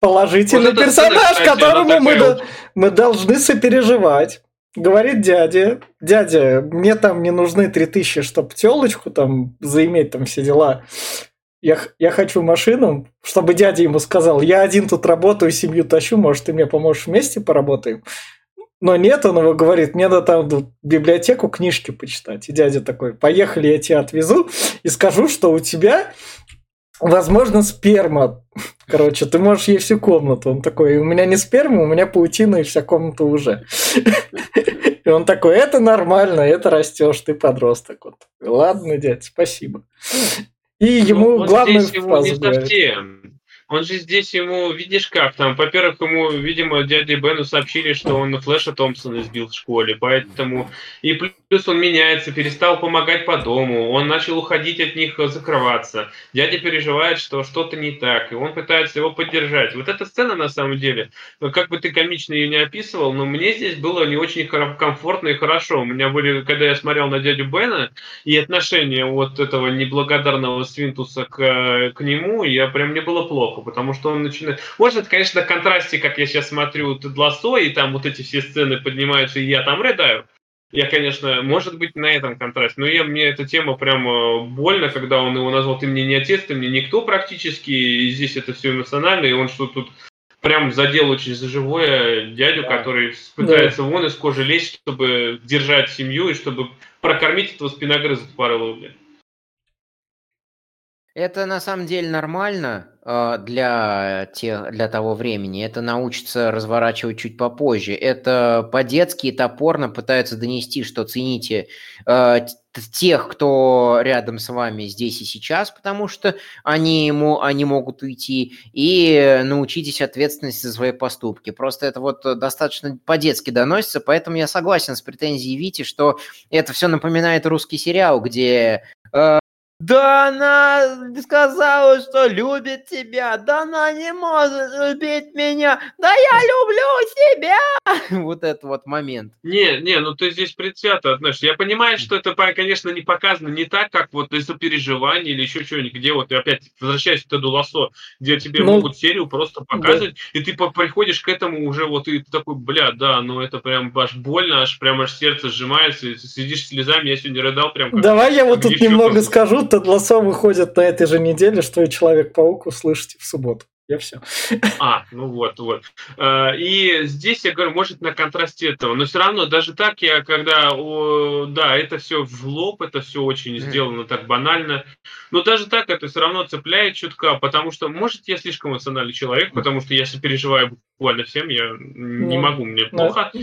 положительный вот персонаж, сцена, кстати, которому мы, вот... мы должны сопереживать. Говорит дядя, дядя, мне там не нужны 3000, чтобы телочку там заиметь, там все дела. Я, я хочу машину, чтобы дядя ему сказал, я один тут работаю, семью тащу, может, ты мне поможешь вместе поработаем? Но нет, он его говорит, мне надо там библиотеку книжки почитать. И дядя такой, поехали, я тебя отвезу и скажу, что у тебя Возможно, сперма. Короче, ты можешь ей всю комнату. Он такой, у меня не сперма, у меня паутина и вся комната уже. И он такой, это нормально, это растешь, ты подросток. Вот. Ладно, дядь, спасибо. И ему ну, главное фразу он же здесь ему, видишь как, там, во-первых, ему, видимо, дяде Бену сообщили, что он Флэша Томпсона сбил в школе, поэтому... И плюс он меняется, перестал помогать по дому, он начал уходить от них, закрываться. Дядя переживает, что что-то не так, и он пытается его поддержать. Вот эта сцена, на самом деле, ну, как бы ты комично ее не описывал, но мне здесь было не очень комфортно и хорошо. У меня были, когда я смотрел на дядю Бена, и отношение вот этого неблагодарного Свинтуса к, к нему, я прям мне было плохо плохо, потому что он начинает... Может, это, конечно, на контрасте, как я сейчас смотрю Тед Лассо, и там вот эти все сцены поднимаются, и я там рыдаю. Я, конечно, может быть, на этом контрасте, но я, мне эта тема прямо больно, когда он его назвал «ты мне не отец, ты мне никто практически», и здесь это все эмоционально, и он что тут прям задел очень за живое дядю, да. который пытается да. вон из кожи лезть, чтобы держать семью и чтобы прокормить этого спиногрыза тупорылого, блядь. Это на самом деле нормально э, для, тех, для того времени. Это научится разворачивать чуть попозже. Это по-детски и топорно пытаются донести, что цените э, тех, кто рядом с вами здесь и сейчас, потому что они, ему, они могут уйти, и научитесь ответственности за свои поступки. Просто это вот достаточно по-детски доносится, поэтому я согласен с претензией Вити, что это все напоминает русский сериал, где э, да она сказала, что любит тебя. Да она не может любить меня. Да я люблю себя. Вот этот вот момент. Не, не, ну ты здесь предвзято относишься. Я понимаю, что это, конечно, не показано не так, как вот из-за переживаний или еще чего-нибудь, где вот опять возвращаясь к Теду Лосо, где тебе ну, могут серию просто показывать, да. и ты приходишь к этому уже вот и ты такой, бля, да, ну это прям аж больно, аж прям аж сердце сжимается, и сидишь слезами, я сегодня рыдал прям как, Давай я вот тут немного скажу, Тед Лассо выходит на этой же неделе, что и Человек-паук услышите в субботу. Я все. А, ну вот, вот. Э, и здесь, я говорю, может, на контрасте этого. Но все равно, даже так, я когда, о, да, это все в лоб, это все очень сделано так банально. Но даже так это все равно цепляет чутка, потому что, может, я слишком эмоциональный человек, потому что я сопереживаю буквально всем, я не ну, могу, мне плохо. А,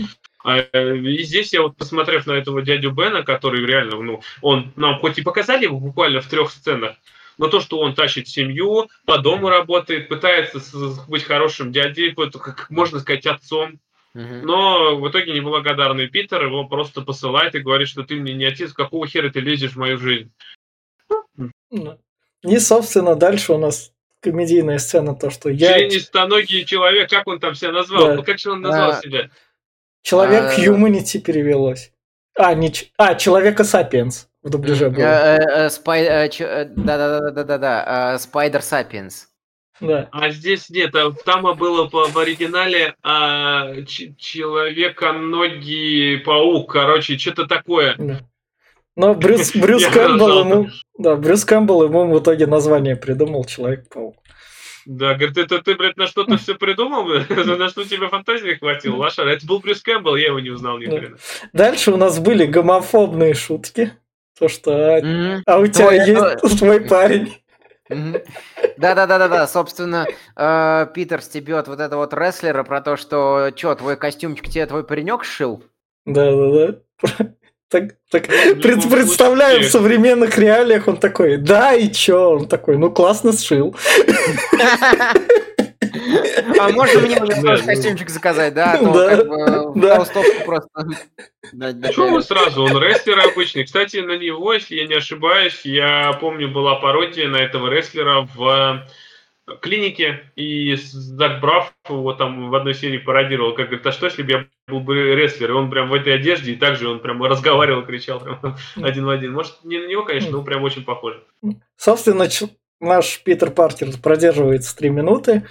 и здесь я вот, посмотрев на этого дядю Бена, который реально, ну, он нам хоть и показали его буквально в трех сценах, но то, что он тащит семью, по дому работает, пытается быть хорошим дядей, как можно сказать, отцом, но в итоге неблагодарный Питер его просто посылает и говорит, что ты мне не отец, какого хера ты лезешь в мою жизнь? Ну, и, собственно, дальше у нас комедийная сцена, то, что я... Членистоногий человек, как он там себя назвал? Да. Как же он назвал а... себя? Человек а... Humanity перевелось. А, не... а, Человека Сапиенс в дубляже было. Э, э, э, Да-да-да-да-да, Spider Sapiens. Да. А здесь нет, а там было в оригинале а, человеконогий паук, короче, что-то такое. Да. Но Брюс, Брюс Кэмпбелл ему, да, Брюс Кэмпбелл ему в итоге название придумал Человек-паук. Да, говорит, это ты, блядь, на что-то все придумал? на что тебе фантазии хватило, лошара? Это был Брюс Кэмпбелл, я его не узнал ни хрена. Дальше у нас были гомофобные шутки. То, что а у тебя есть твой парень. Да-да-да-да-да, собственно, э, Питер стебет вот этого вот рестлера про то, что, что, твой костюмчик тебе твой паренек сшил? Да-да-да. Так, так пред, представляю, в современных реалиях он такой, да, и чё? Он такой, ну классно сшил. А можно мне уже тоже костюмчик заказать, да? А то да. толстовку просто... Почему сразу? Он рестлер обычный. Кстати, на него, если я не ошибаюсь, я помню, была пародия на этого рестлера в клинике, и Зак Браф его там в одной серии пародировал, как говорит, а что, если бы я был бы рестлер, и он прям в этой одежде, и также он прям разговаривал, кричал прям один в один. Может, не на него, конечно, но прям очень похож. Собственно, наш Питер Паркер продерживается три минуты,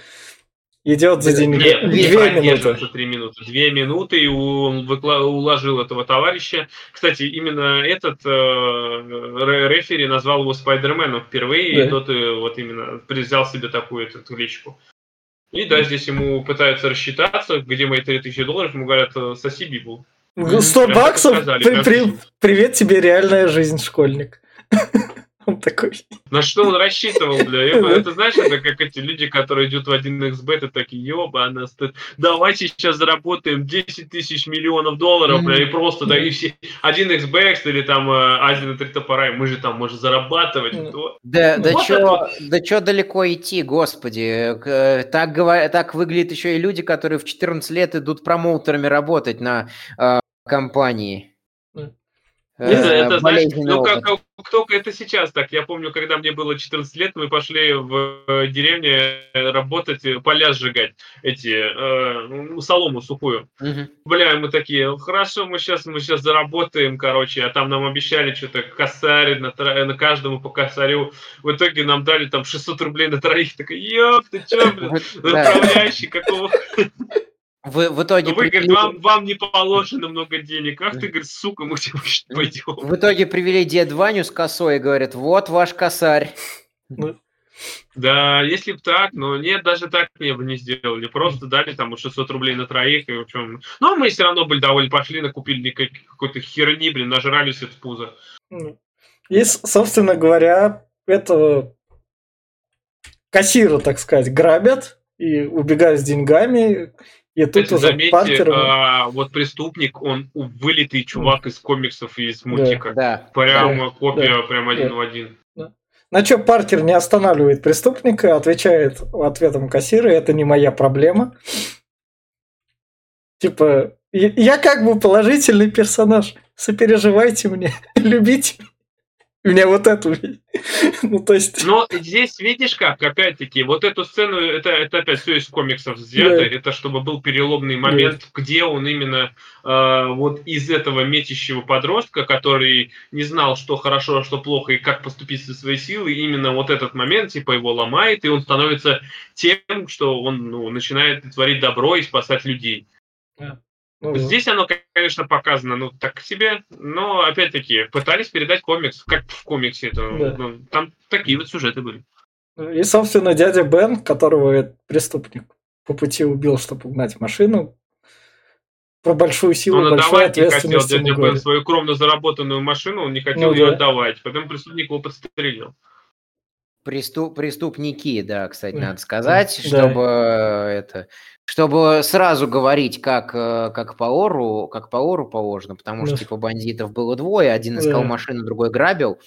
идет за деньги. Нет, две минуты. Три минуты. Две минуты, и он уложил этого товарища. Кстати, именно этот э, рефери назвал его Спайдерменом впервые, да. и тот э, вот именно взял себе такую эту кличку. И да, здесь ему пытаются рассчитаться, где мои 3000 долларов, ему говорят, э, соси Бибу. 100 баксов? При, при, привет тебе, реальная жизнь, школьник. Он такой. На что он рассчитывал, бля? Это знаешь, это как эти люди, которые идут в 1xbet и такие, ёба, она стоит. Давайте сейчас заработаем 10 тысяч миллионов долларов, бля, и просто, да, и все. 1xbet или там э, Азия на три топора, мы же там можем зарабатывать. Да, да, вот чё, да чё далеко идти, господи. Э, так, так выглядят еще и люди, которые в 14 лет идут промоутерами работать на э, компании. Это, это знаешь, ну, как, как, только это сейчас так. Я помню, когда мне было 14 лет, мы пошли в э, деревне работать, э, поля сжигать, эти, э, солому сухую. Угу. Бля, мы такие, хорошо, мы сейчас, мы сейчас заработаем, короче, а там нам обещали что-то косарь на, на каждому по косарю. В итоге нам дали там 600 рублей на троих. Такой, ёп, ты чё, блин, управляющий, какого... В, в итоге... вы, привели... говорит, вам, вам не положено много денег. Ах ты, говорит, сука, мы тебе пойдем. В итоге привели дед Ваню с косой и говорят, вот ваш косарь. Да, если бы так, но нет, даже так мне бы не сделали. Просто дали там 600 рублей на троих. И в чем... Но мы все равно были довольны. Пошли, накупили какой-то херни, блин, нажрались от пуза. И, собственно говоря, это кассира, так сказать, грабят и убегают с деньгами. И тут уже заметьте, Паркер... а, вот преступник, он вылитый чувак из комиксов и из мультика. Да. Прямо да, копия, да, прям один да, в один. На что Паркер не останавливает преступника, отвечает ответом кассира, это не моя проблема. Типа, я как бы положительный персонаж, сопереживайте мне, любите меня вот эту. ну, то есть... Но здесь видишь как, опять-таки, вот эту сцену, это, это опять все из комиксов взято, да. это чтобы был переломный момент, да. где он именно э, вот из этого метящего подростка, который не знал, что хорошо, а что плохо, и как поступить со своей силой, именно вот этот момент, типа, его ломает, и он становится тем, что он ну, начинает творить добро и спасать людей. Да. Ну, Здесь оно, конечно, показано, ну, так себе, но, опять-таки, пытались передать комикс, как в комиксе. Это, да. ну, там такие вот сюжеты были. И, собственно, дядя Бен, которого преступник по пути убил, чтобы угнать машину, про большую силу, он большую отдавать не хотел ответственность дядя Бен свою кровно заработанную машину, он не хотел Ну ее да. отдавать. Потом преступник его подстрелил. Преступ, преступники, да, кстати, Да. надо сказать, Да. чтобы э, это, чтобы сразу говорить, как, э, как по ору, как по ору положено, потому что Да. типа бандитов было двое, один искал Да. машину, другой грабил.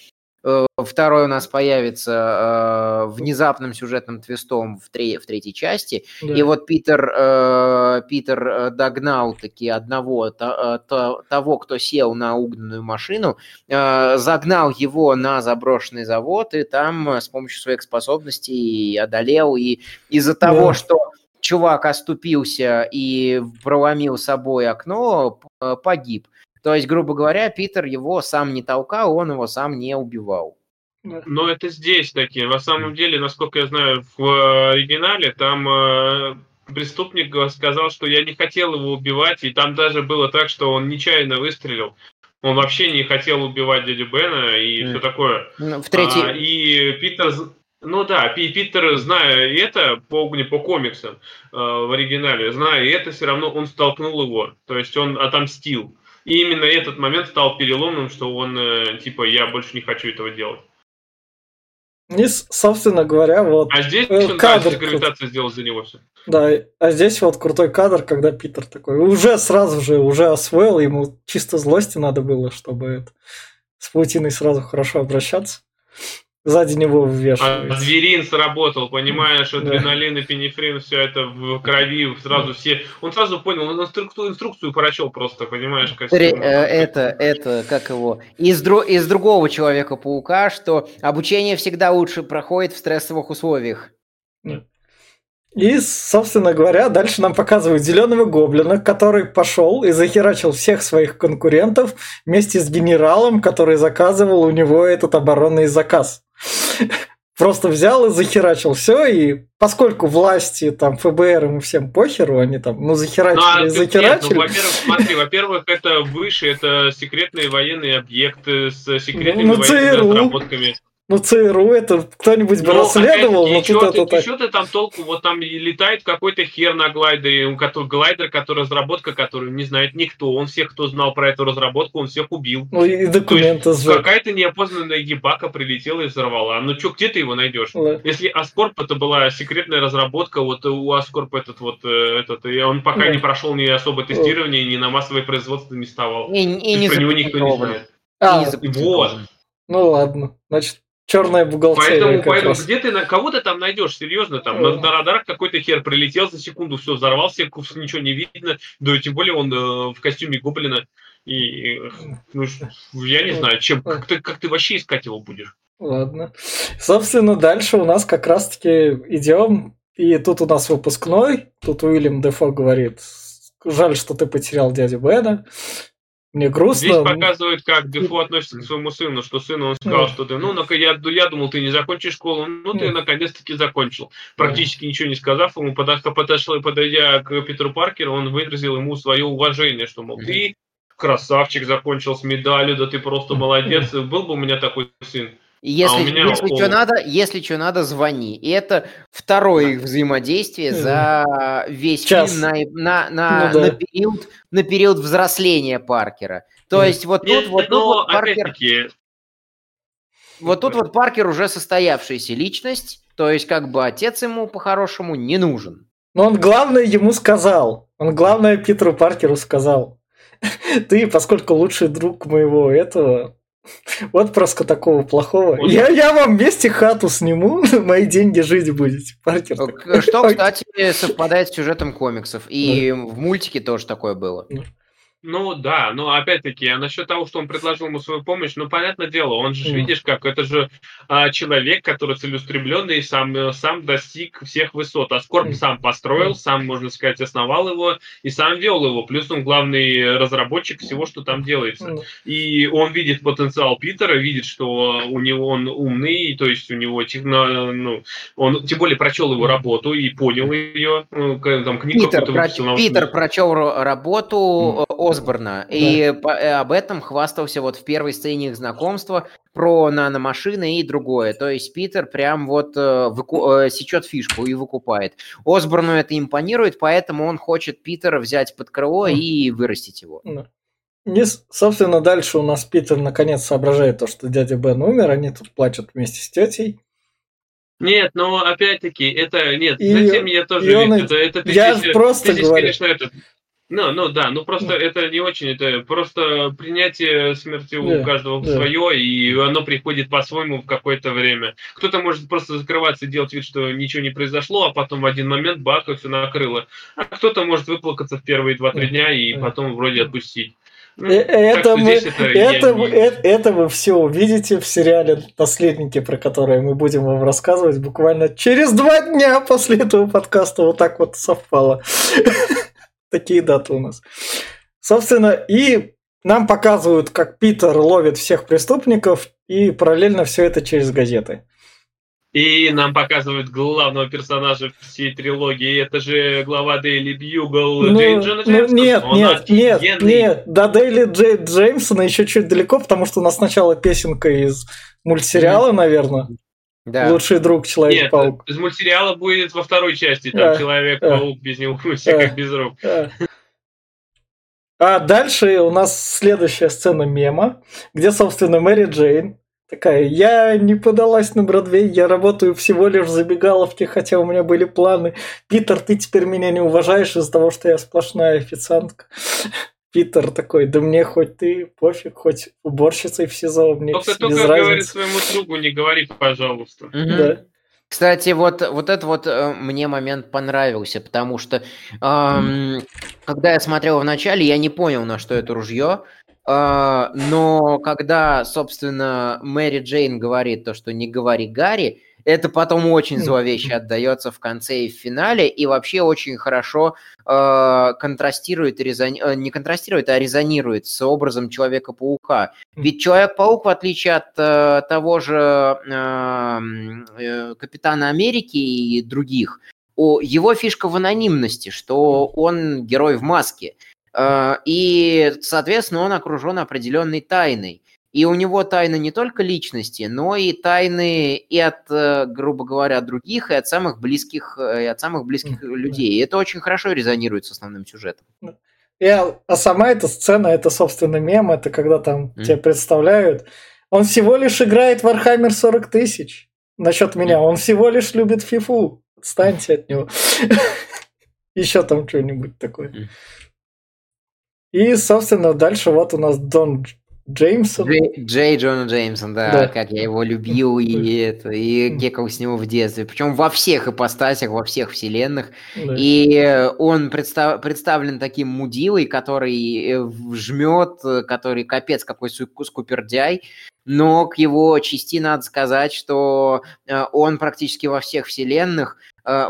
Э, Второй у нас появится э, внезапным сюжетным твистом в, тре- в третьей части. Да. И вот Питер, э, Питер э, догнал таки одного то- э, то- того, кто сел на угнанную машину, э, загнал его на заброшенный завод, и там с помощью своих способностей одолел. И из-за того, Да. что чувак оступился и проломил собой окно, погиб. То есть, грубо говоря, Питер его сам не толкал, он его сам не убивал. Но это здесь такие. На самом деле, насколько я знаю, в э, оригинале там э, преступник сказал, что я не хотел его убивать, и там даже было так, что он нечаянно выстрелил. Он вообще не хотел убивать дядю Бена и Мгм. все такое. Ну, В третьей... А, и Питер, ну да, Пи- Питер, зная это по, не по комиксам э, в оригинале, зная это, все равно он столкнул его. То есть он отомстил. И именно этот момент стал переломным, что он, э, типа, я больше не хочу этого делать. И, собственно говоря, вот, А здесь Э, он кадр дальше гравитация сделал за него все. да, а здесь вот крутой кадр, когда Питер такой уже сразу же, уже освоил, ему чисто злости надо было, чтобы это, с паутиной сразу хорошо обращаться. Сзади него А ввешивается. зверин сработал, понимаешь, адреналин, эпинефрин, все это в крови, сразу все. Он сразу понял, он инструкцию, инструкцию прочел просто, понимаешь, как э, Это, это, как его, из, дру- из другого Человека-паука, что обучение всегда лучше проходит в стрессовых условиях. И, собственно говоря, дальше нам показывают зеленого гоблина, который пошел и захерачил всех своих конкурентов вместе с генералом, который заказывал у него этот оборонный заказ. Просто взял и захерачил все, и поскольку власти, там, ФБР, ему всем похеру, они там, ну, Ну, а захерачили, нет, захерачили. ну, во-первых, смотри, во-первых, это выше, это секретные военные объекты с секретными Ну, военными ЦРУ. разработками. Ну, ЦРУ это кто-нибудь бы Ну, расследовал, но тут это ты, так. ты там толку, вот там и летает какой-то хер на глайдере, у которого глайдер, который разработка, которую не знает никто, он всех, кто знал про эту разработку, он всех убил. Ну, и документы сжег. Какая-то неопознанная ебака прилетела и взорвала. Ну чё, где ты его найдешь? Да. Если Аскорп это была секретная разработка, вот у Аскорп этот вот э, этот, и он пока Да. не прошел ни особо тесирование, ни на массовое производство не вставал. И, и не про него никто не знает. А, И запатентован. ну ладно. Значит, черная бухгалтерия Поэтому, как поэтому раз. где ты на кого ты там найдешь, серьезно, там на, на радарах какой-то хер прилетел за секунду, все взорвался, кус- ничего не видно, да и тем более он э, в костюме гоблина. И э, ну, я не знаю, чем как ты, как ты вообще искать его будешь? Ладно. Собственно, дальше у нас как раз-таки идем. И тут у нас выпускной. Тут Уильям Дефо говорит, жаль, что ты потерял дядю Бена. Мне грустно. Здесь показывают, как Дефо относится к своему сыну, что сыну он сказал, что ты, ну, я, я думал, ты не закончишь школу, ну, ты наконец-таки закончил. Практически ничего не сказав ему, подошел, подошел, подойдя к Питеру Паркеру, он выразил ему свое уважение, что, мол, ты красавчик, закончил с медалью, да ты просто молодец, был бы у меня такой сын. И Если, А меня если он- что надо, если что надо, звони. И это второе их взаимодействие за весь Час. фильм на, на, на, Ну да. на период, на период взросления Паркера. То есть вот Нет, тут, вот но, вот Паркер, вот тут вот Паркер уже состоявшаяся личность, то есть как бы отец ему по-хорошему не нужен. Но он главное ему сказал. Он главное Питеру Паркеру сказал. Ты, поскольку лучший друг моего этого, вот просто такого плохого. Вот. Я, я вам вместе хату сниму, мои деньги жить будете. Паркер такой, Что, кстати, совпадает с сюжетом комиксов. И в мультике тоже такое было. Ну да, но опять-таки, а насчет того, что он предложил ему свою помощь, ну понятное дело, он же, Мгм. видишь, как это же а, человек, который целеустремленный и сам, э, сам достиг всех высот. А Скорб Мгм. сам построил, Мгм. сам, можно сказать, основал его и сам вел его. Плюс он главный разработчик всего, что там делается. Ну, И он видит потенциал Питера, видит, что у него он умный, то есть у него техно, ну, он тем более прочел его работу и понял ее, ну, там книгу Питер, проч-. Питер прочел ро- работу э, Осборна, Да. и по- э, об этом хвастался вот в первой сцене их знакомства, про наномашины и другое. То есть Питер прям вот э, выку... э, сечет фишку и выкупает. Осборну это импонирует, поэтому он хочет Питера взять под крыло и вырастить его. И, собственно, дальше у нас Питер наконец соображает то, что дядя Бен умер, они тут плачут вместе с тетей. Нет, но опять-таки, это нет, и, затем я тоже он, это, это ты я здесь, просто ты здесь, говорю. конечно, это, ну, ну да, ну просто да. это не очень, это просто принятие смерти у каждого да. свое, и оно приходит по-своему в какое-то время. Кто-то может просто закрываться и делать вид, что ничего не произошло, а потом в один момент бах, и все накрыло. А кто-то может выплакаться в первые два-три дня и потом вроде отпустить. Ну, э, это, мы, это, это, не... это, это вы все увидите в сериале «Наследники», про который мы будем вам рассказывать буквально через два дня после этого подкаста. Вот так вот совпало. Такие даты у нас. Собственно, и нам показывают, как Питер ловит всех преступников, и параллельно все это через газеты. И нам показывают главного персонажа всей трилогии. Это же глава Дейли Бьюгл ну, Джейн Джона ну, Нет, Он нет, нет, нет. До Дейли Джей, Джеймсона еще чуть далеко, потому что у нас сначала песенка из мультсериала, наверное. Да. Лучший друг Человек-паук. Нет, из мультсериала будет во второй части. Там Человек-паук без него, все как без рук. А дальше у нас следующая сцена мема, где, собственно, Мэри Джейн такая, я не подалась на Бродвей, я работаю всего лишь в забегаловке, хотя у меня были планы. Питер, ты теперь меня не уважаешь из-за того, что я сплошная официантка. Питер такой, да мне хоть ты, пофиг, хоть уборщицей в СИЗО, мне Только, только говори своему другу, не говори, пожалуйста. Угу. Да. Кстати, вот, вот этот вот э, мне момент понравился, потому что эм, когда я смотрел в начале, я не понял, на что это ружье, э, но когда, собственно, Мэри Джейн говорит то, что не говори Гарри, это потом очень зловеще отдается в конце и в финале, и вообще очень хорошо э, контрастирует, резони... Э, не контрастирует, а резонирует с образом Человека-паука. Ведь Человек-паук, в отличие от э, того же э, э, Капитана Америки и других, его фишка в анонимности, что он герой в маске. Э, и, соответственно, он окружен определенной тайной. И у него тайны не только личности, но и тайны и от, э, грубо говоря, от других, и от самых близких, э, и от самых близких людей. И это очень хорошо резонирует с основным сюжетом. И, а сама эта сцена, это, собственно, мем, это когда там mm. тебе представляют. Он всего лишь играет в Warhammer 40 тысяч. Насчет меня. Он всего лишь любит фифу. Отстаньте от него. Еще там что-нибудь такое. И, собственно, дальше вот у нас Дон Джеймсон. Джей, Джей Джона Джеймсон, да, да, как я его любил и это, и гекал с него в детстве. Причем во всех ипостасях, во всех вселенных. Да. И он представ, представлен таким мудилой, который э, жмет, который капец какой скупердяй. Но к его части надо сказать, что э, он практически во всех вселенных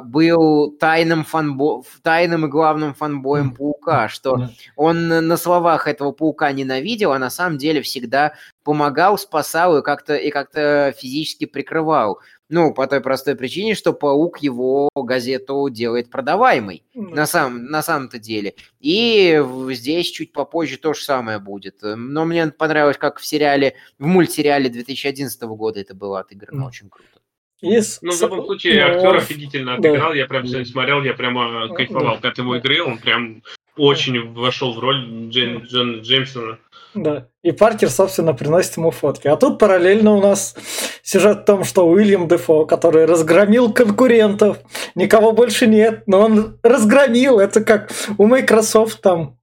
был тайным, фанбо... тайным и главным фанбоем Паука, что он на словах этого Паука ненавидел, а на самом деле всегда помогал, спасал и как-то и как-то физически прикрывал. Ну, по той простой причине, что Паук его газету делает продаваемой на, сам, на самом-то деле. И здесь чуть попозже то же самое будет. Но мне понравилось, как в сериале, в мультсериале 2011 года это было отыграно очень круто. Yes. Ну, в любом случае, актер офигительно отыграл, да. я прям сегодня смотрел, я прямо кайфовал, да. когда его играл, он прям очень вошел в роль Джейн, Джон Джеймсона. Да. И Паркер, собственно, приносит ему фотки. А тут параллельно у нас сюжет в том, что Уильям Дефо, который разгромил конкурентов, никого больше нет, но он разгромил. Это как у Microsoft там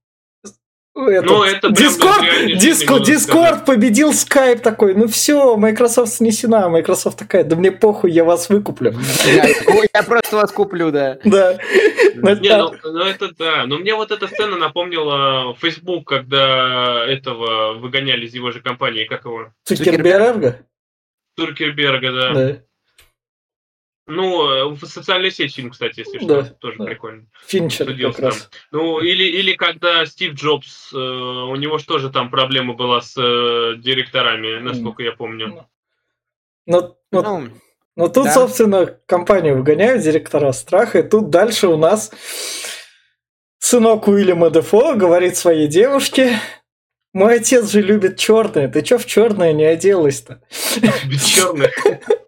этот, ну, это Discord, Discord, Discord победил Skype такой, ну все, Microsoft снесена, Microsoft такая, да мне похуй, я вас выкуплю. Я просто вас куплю, да. Да. Не, ну, ну это да, но мне вот эта сцена напомнила Facebook, когда этого выгоняли из его же компании, как его? Цукерберга? Цукерберга, да. Ну, в социальной сети фильм, кстати, если что, да, тоже да. прикольно. Финчер как раз. Ну, или, или когда Стив Джобс, э, у него же тоже там проблема была с э, директорами, насколько mm. я помню. Ну, ну, ну, ну тут, да. собственно, компанию выгоняют директора страха, и тут дальше у нас сынок Уильяма Дефо говорит своей девушке, Мой отец же любит черное. Ты чё в черное не оделась-то? Любит черное.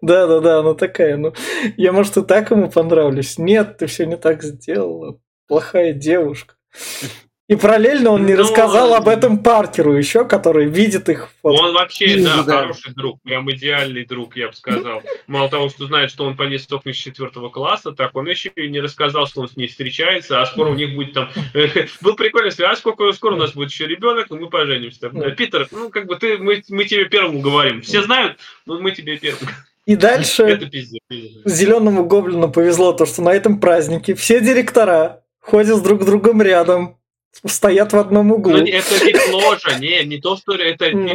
Да, да, да, она такая. Ну, я, может, и так ему понравлюсь. Нет, ты все не так сделала. Плохая девушка. И параллельно он не Ну, рассказал об этом Паркеру еще, который видит их. вот. Он вообще, да, да. хороший друг, прям идеальный друг, я бы сказал. Мало того, что знает, что он понес токник с четвертого класса, так он еще и не рассказал, что он с ней встречается, а скоро у них будет там... Был прикольно, если, а сколько скоро у нас будет еще ребенок, и мы поженимся. Питер, ну, как бы ты, мы, мы тебе первому говорим. Все знают, но мы тебе первому. И дальше Это пиздец. пиздец. зеленому гоблину повезло то, что на этом празднике все директора ходят друг с другом рядом, стоят в одном углу. Не- это вип-ложа, не, не то, что это Мгм.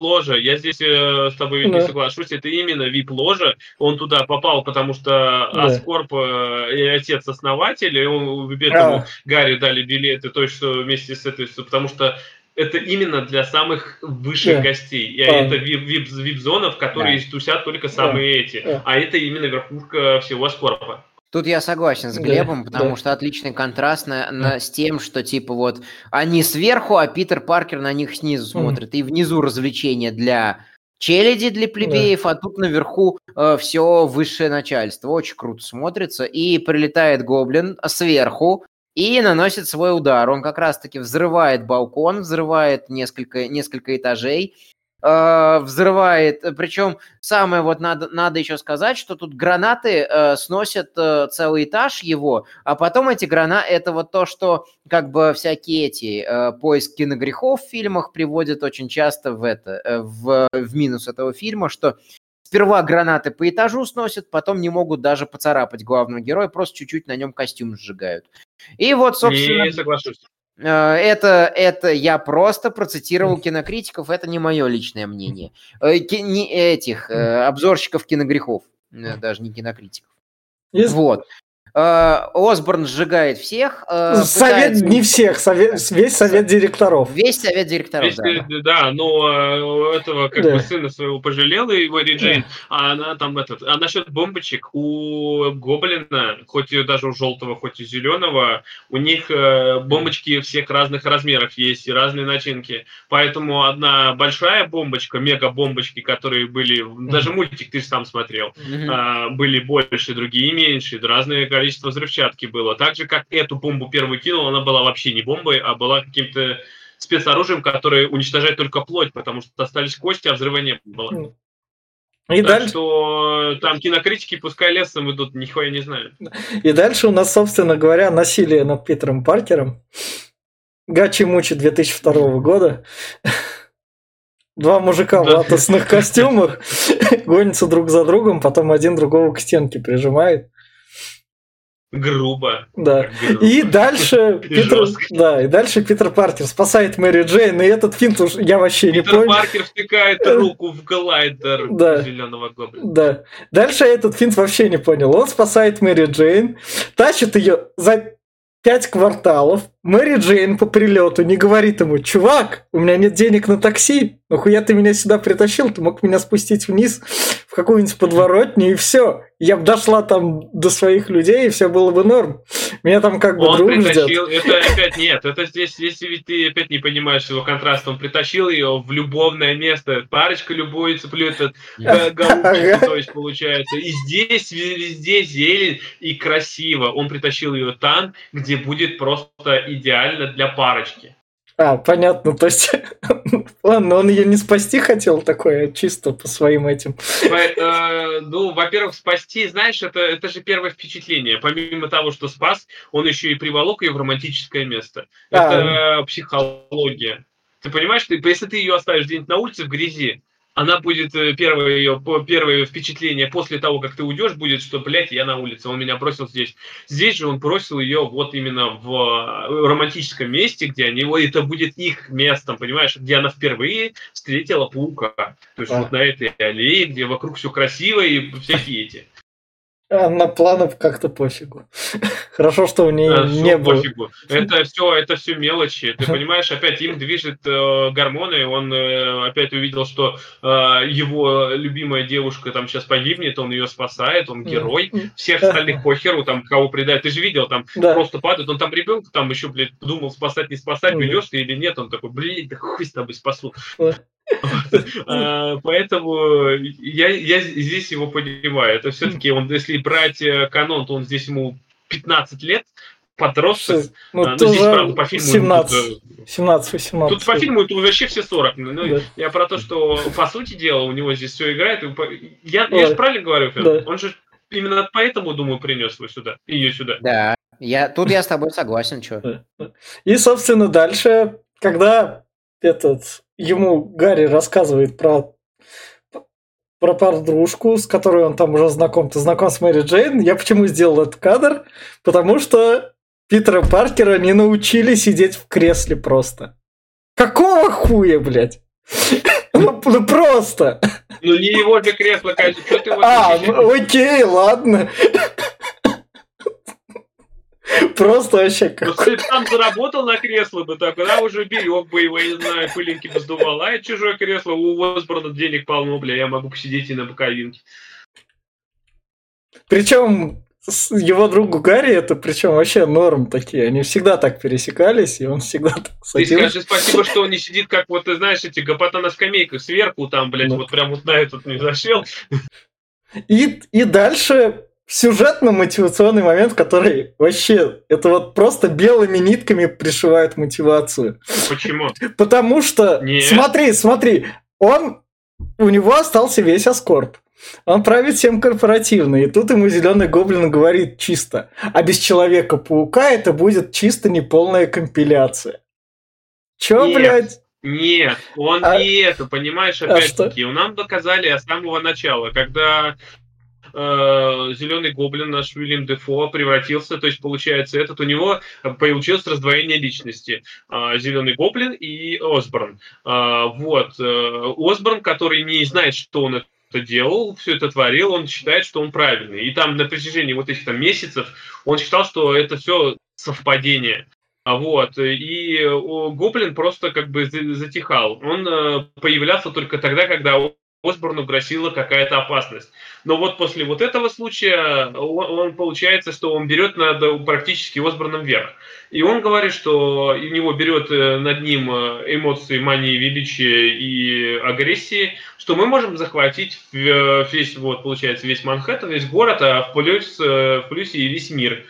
вип-ложа. Я здесь э, с тобой не Да. соглашусь, это именно вип-ложа. Он туда попал, потому что Да. Аскорп э, и отец-основатель, и он, этому А. Гарри дали билеты, то есть вместе с этой, потому что это именно для самых высших Да. гостей. И А. это вип- вип- вип-зона, в которой Да. тусят только самые эти. Да. А это именно верхушка всего Аскорпа. Тут я согласен с Да, Глебом, потому да. что отличный контраст на, на- с тем, что типа вот они сверху, а Питер Паркер на них снизу смотрит. И внизу развлечения для челяди, для плебеев, а тут наверху все высшее начальство. Очень круто смотрится. И прилетает гоблин сверху и наносит свой удар. Он как раз-таки взрывает балкон, взрывает несколько, несколько этажей, э, взрывает. Причем самое вот надо, надо еще сказать, что тут гранаты э, сносят э, целый этаж его, а потом эти гранаты, это вот то, что как бы всякие эти э, поиск киногрехов в фильмах приводят очень часто в это, э, в, в минус этого фильма, что сперва гранаты по этажу сносят, потом не могут даже поцарапать главного героя, просто чуть-чуть на нем костюм сжигают. И вот, собственно... Не соглашусь. Э, Это, это я просто процитировал кинокритиков, это не мое личное мнение. Э, Не этих э, обзорщиков киногрехов, даже не кинокритиков. Есть- Вот. Э, Осборн сжигает всех. э, Совет пытается- не всех, совет, весь совет директоров. Весь совет директоров, Если- да. да, да, но э, у этого как Да. бы сына своего пожалела и Мэри Джейн, а она там этот. А насчет бомбочек у Гоблина, хоть и даже у желтого, хоть и зеленого, у них бомбочки всех разных размеров есть и разные начинки. Поэтому одна большая бомбочка, мега-бомбочки, которые были, даже мультик ты же сам смотрел, а, были больше, другие меньше, разное количество взрывчатки было. Так же, как эту бомбу первую кинул, она была вообще не бомбой, а была каким-то спецоружием, которое уничтожает только плоть, потому что остались кости, а взрыва не было. И так дальше, что там кинокритики пускай лесом идут, нихуя не знаю. и дальше у нас, собственно говоря, насилие над Питером Паркером. Гачи Мучи 2002 года. Два мужика в латексных костюмах гонятся друг за другом, потом один другого к стенке прижимает. Грубо. Да. Грубо. И дальше И Питер, жестко. да, и дальше Питер Паркер спасает Мэри Джейн, и этот финт уж я вообще не Питер понял. Паркер втыкает руку в глайдер Да. зеленого гоблина. Да. Дальше я этот финт вообще не понял. Он спасает Мэри Джейн, тащит ее за пять кварталов. Мэри Джейн по прилету не говорит ему, чувак, у меня нет денег на такси, нахуя ты меня сюда притащил, ты мог меня спустить вниз в какую-нибудь подворотню и все. Я бы дошла там до своих людей, и все было бы норм. Меня там как бы Он друг ждет. притащил, это опять нет, это здесь, здесь ведь ты опять не понимаешь его контраст, он притащил ее в любовное место, парочка любуется, то есть получается, и здесь везде зелень и красиво, он притащил ее там, где будет просто идеально для парочки. А, понятно, то есть... Ладно, он ее не спасти хотел такое, а чисто по своим этим. Э, Ну, во-первых, спасти, знаешь, это, это же первое впечатление. Помимо того, что спас, он еще и приволок ее в романтическое место. Это э, психология. Ты понимаешь, ты, если ты ее оставишь где-нибудь на улице в грязи, она будет э, первое ее первое впечатление после того, как ты уйдешь, будет, что, блядь, я на улице, он меня бросил здесь. Здесь же он бросил ее вот именно в э, романтическом месте, где они, это будет их местом, понимаешь, где она впервые встретила паука. То есть Да. вот на этой аллее, где вокруг все красиво и всякие эти. А на планов как-то пофигу. Хорошо, что у нее Да, не было. пофигу. Это все, это все мелочи. Ты понимаешь, опять им движет э, гормоны. Он э, опять увидел, что э, его любимая девушка там сейчас погибнет, он ее спасает, он герой. Всех остальных похеру, там кого предать. Ты же видел, там Да. просто падает. Он там ребенка там еще, блядь, думал спасать, не спасать, ведешь ты или нет. Он такой, блин, да хуй с тобой спасу. А, Поэтому я, я здесь его понимаю. Это все-таки он, если брать э, канон, то он здесь ему 15 лет, подросток. Ну, А, ну, здесь, правда, по фильму... ему 17, тут, 17-18. э, Тут по фильму это вообще все 40. Ну, Да. Я про то, что по сути дела у него здесь все играет. Я, же правильно говорю? Да. Он же именно поэтому, думаю, принес его сюда, ее сюда. Да, я, тут я с тобой согласен, что. И, собственно, дальше, когда этот ему Гарри рассказывает про про подружку, с которой он там уже знаком, ты знаком с Мэри Джейн, я почему сделал этот кадр? Потому что Питера Паркера не научили сидеть в кресле просто. Какого хуя, блядь? Ну, ну просто. Ну не его же кресло, конечно. А, ну, окей, ладно. Просто вообще Ну, как... ты там заработал на кресло бы, тогда уже берег бы его, я не знаю, пылинки бы сдувал. А это чужое кресло, у Осборна денег полно, бля, я могу посидеть и на боковинке. Причем его другу Гарри это причем вообще норм такие. Они всегда так пересекались, и он всегда так Ты садился. скажи спасибо, что он не сидит, как вот, ты знаешь, эти гопота на скамейках сверху, там, блядь, Ну. вот прям вот на этот не зашел. И, и дальше сюжетно-мотивационный момент, который вообще, это вот просто белыми нитками пришивает мотивацию. Почему? Потому что, Нет. смотри, смотри, он, у него остался весь Аскорб. Он правит всем корпоративно, и тут ему Зеленый Гоблин говорит чисто. А без Человека-паука это будет чисто неполная компиляция. Чё, Нет. блядь? Нет, он А- не это, понимаешь, а опять-таки. нам доказали с самого начала, когда Зеленый гоблин наш Уильям Дефо превратился, то есть получается этот у него получилось раздвоение личности. Зеленый гоблин и Осборн. А, Вот. э, Осборн, который не знает, что он это делал, все это творил, он считает, что он правильный. И там на протяжении вот этих там месяцев он считал, что это все совпадение. А Вот, и э, Гоблин просто как бы за- затихал. Он э, появлялся только тогда, когда Осборну грозила какая-то опасность. Но вот после вот этого случая он, он получается, что он берет над практически Осборном вверх. И он говорит, что у него берет э, над ним э, эмоции мании величия и агрессии, что мы можем захватить в- весь, вот, получается, весь Манхэттен, весь город, а в плюс, э, в плюсе и весь мир.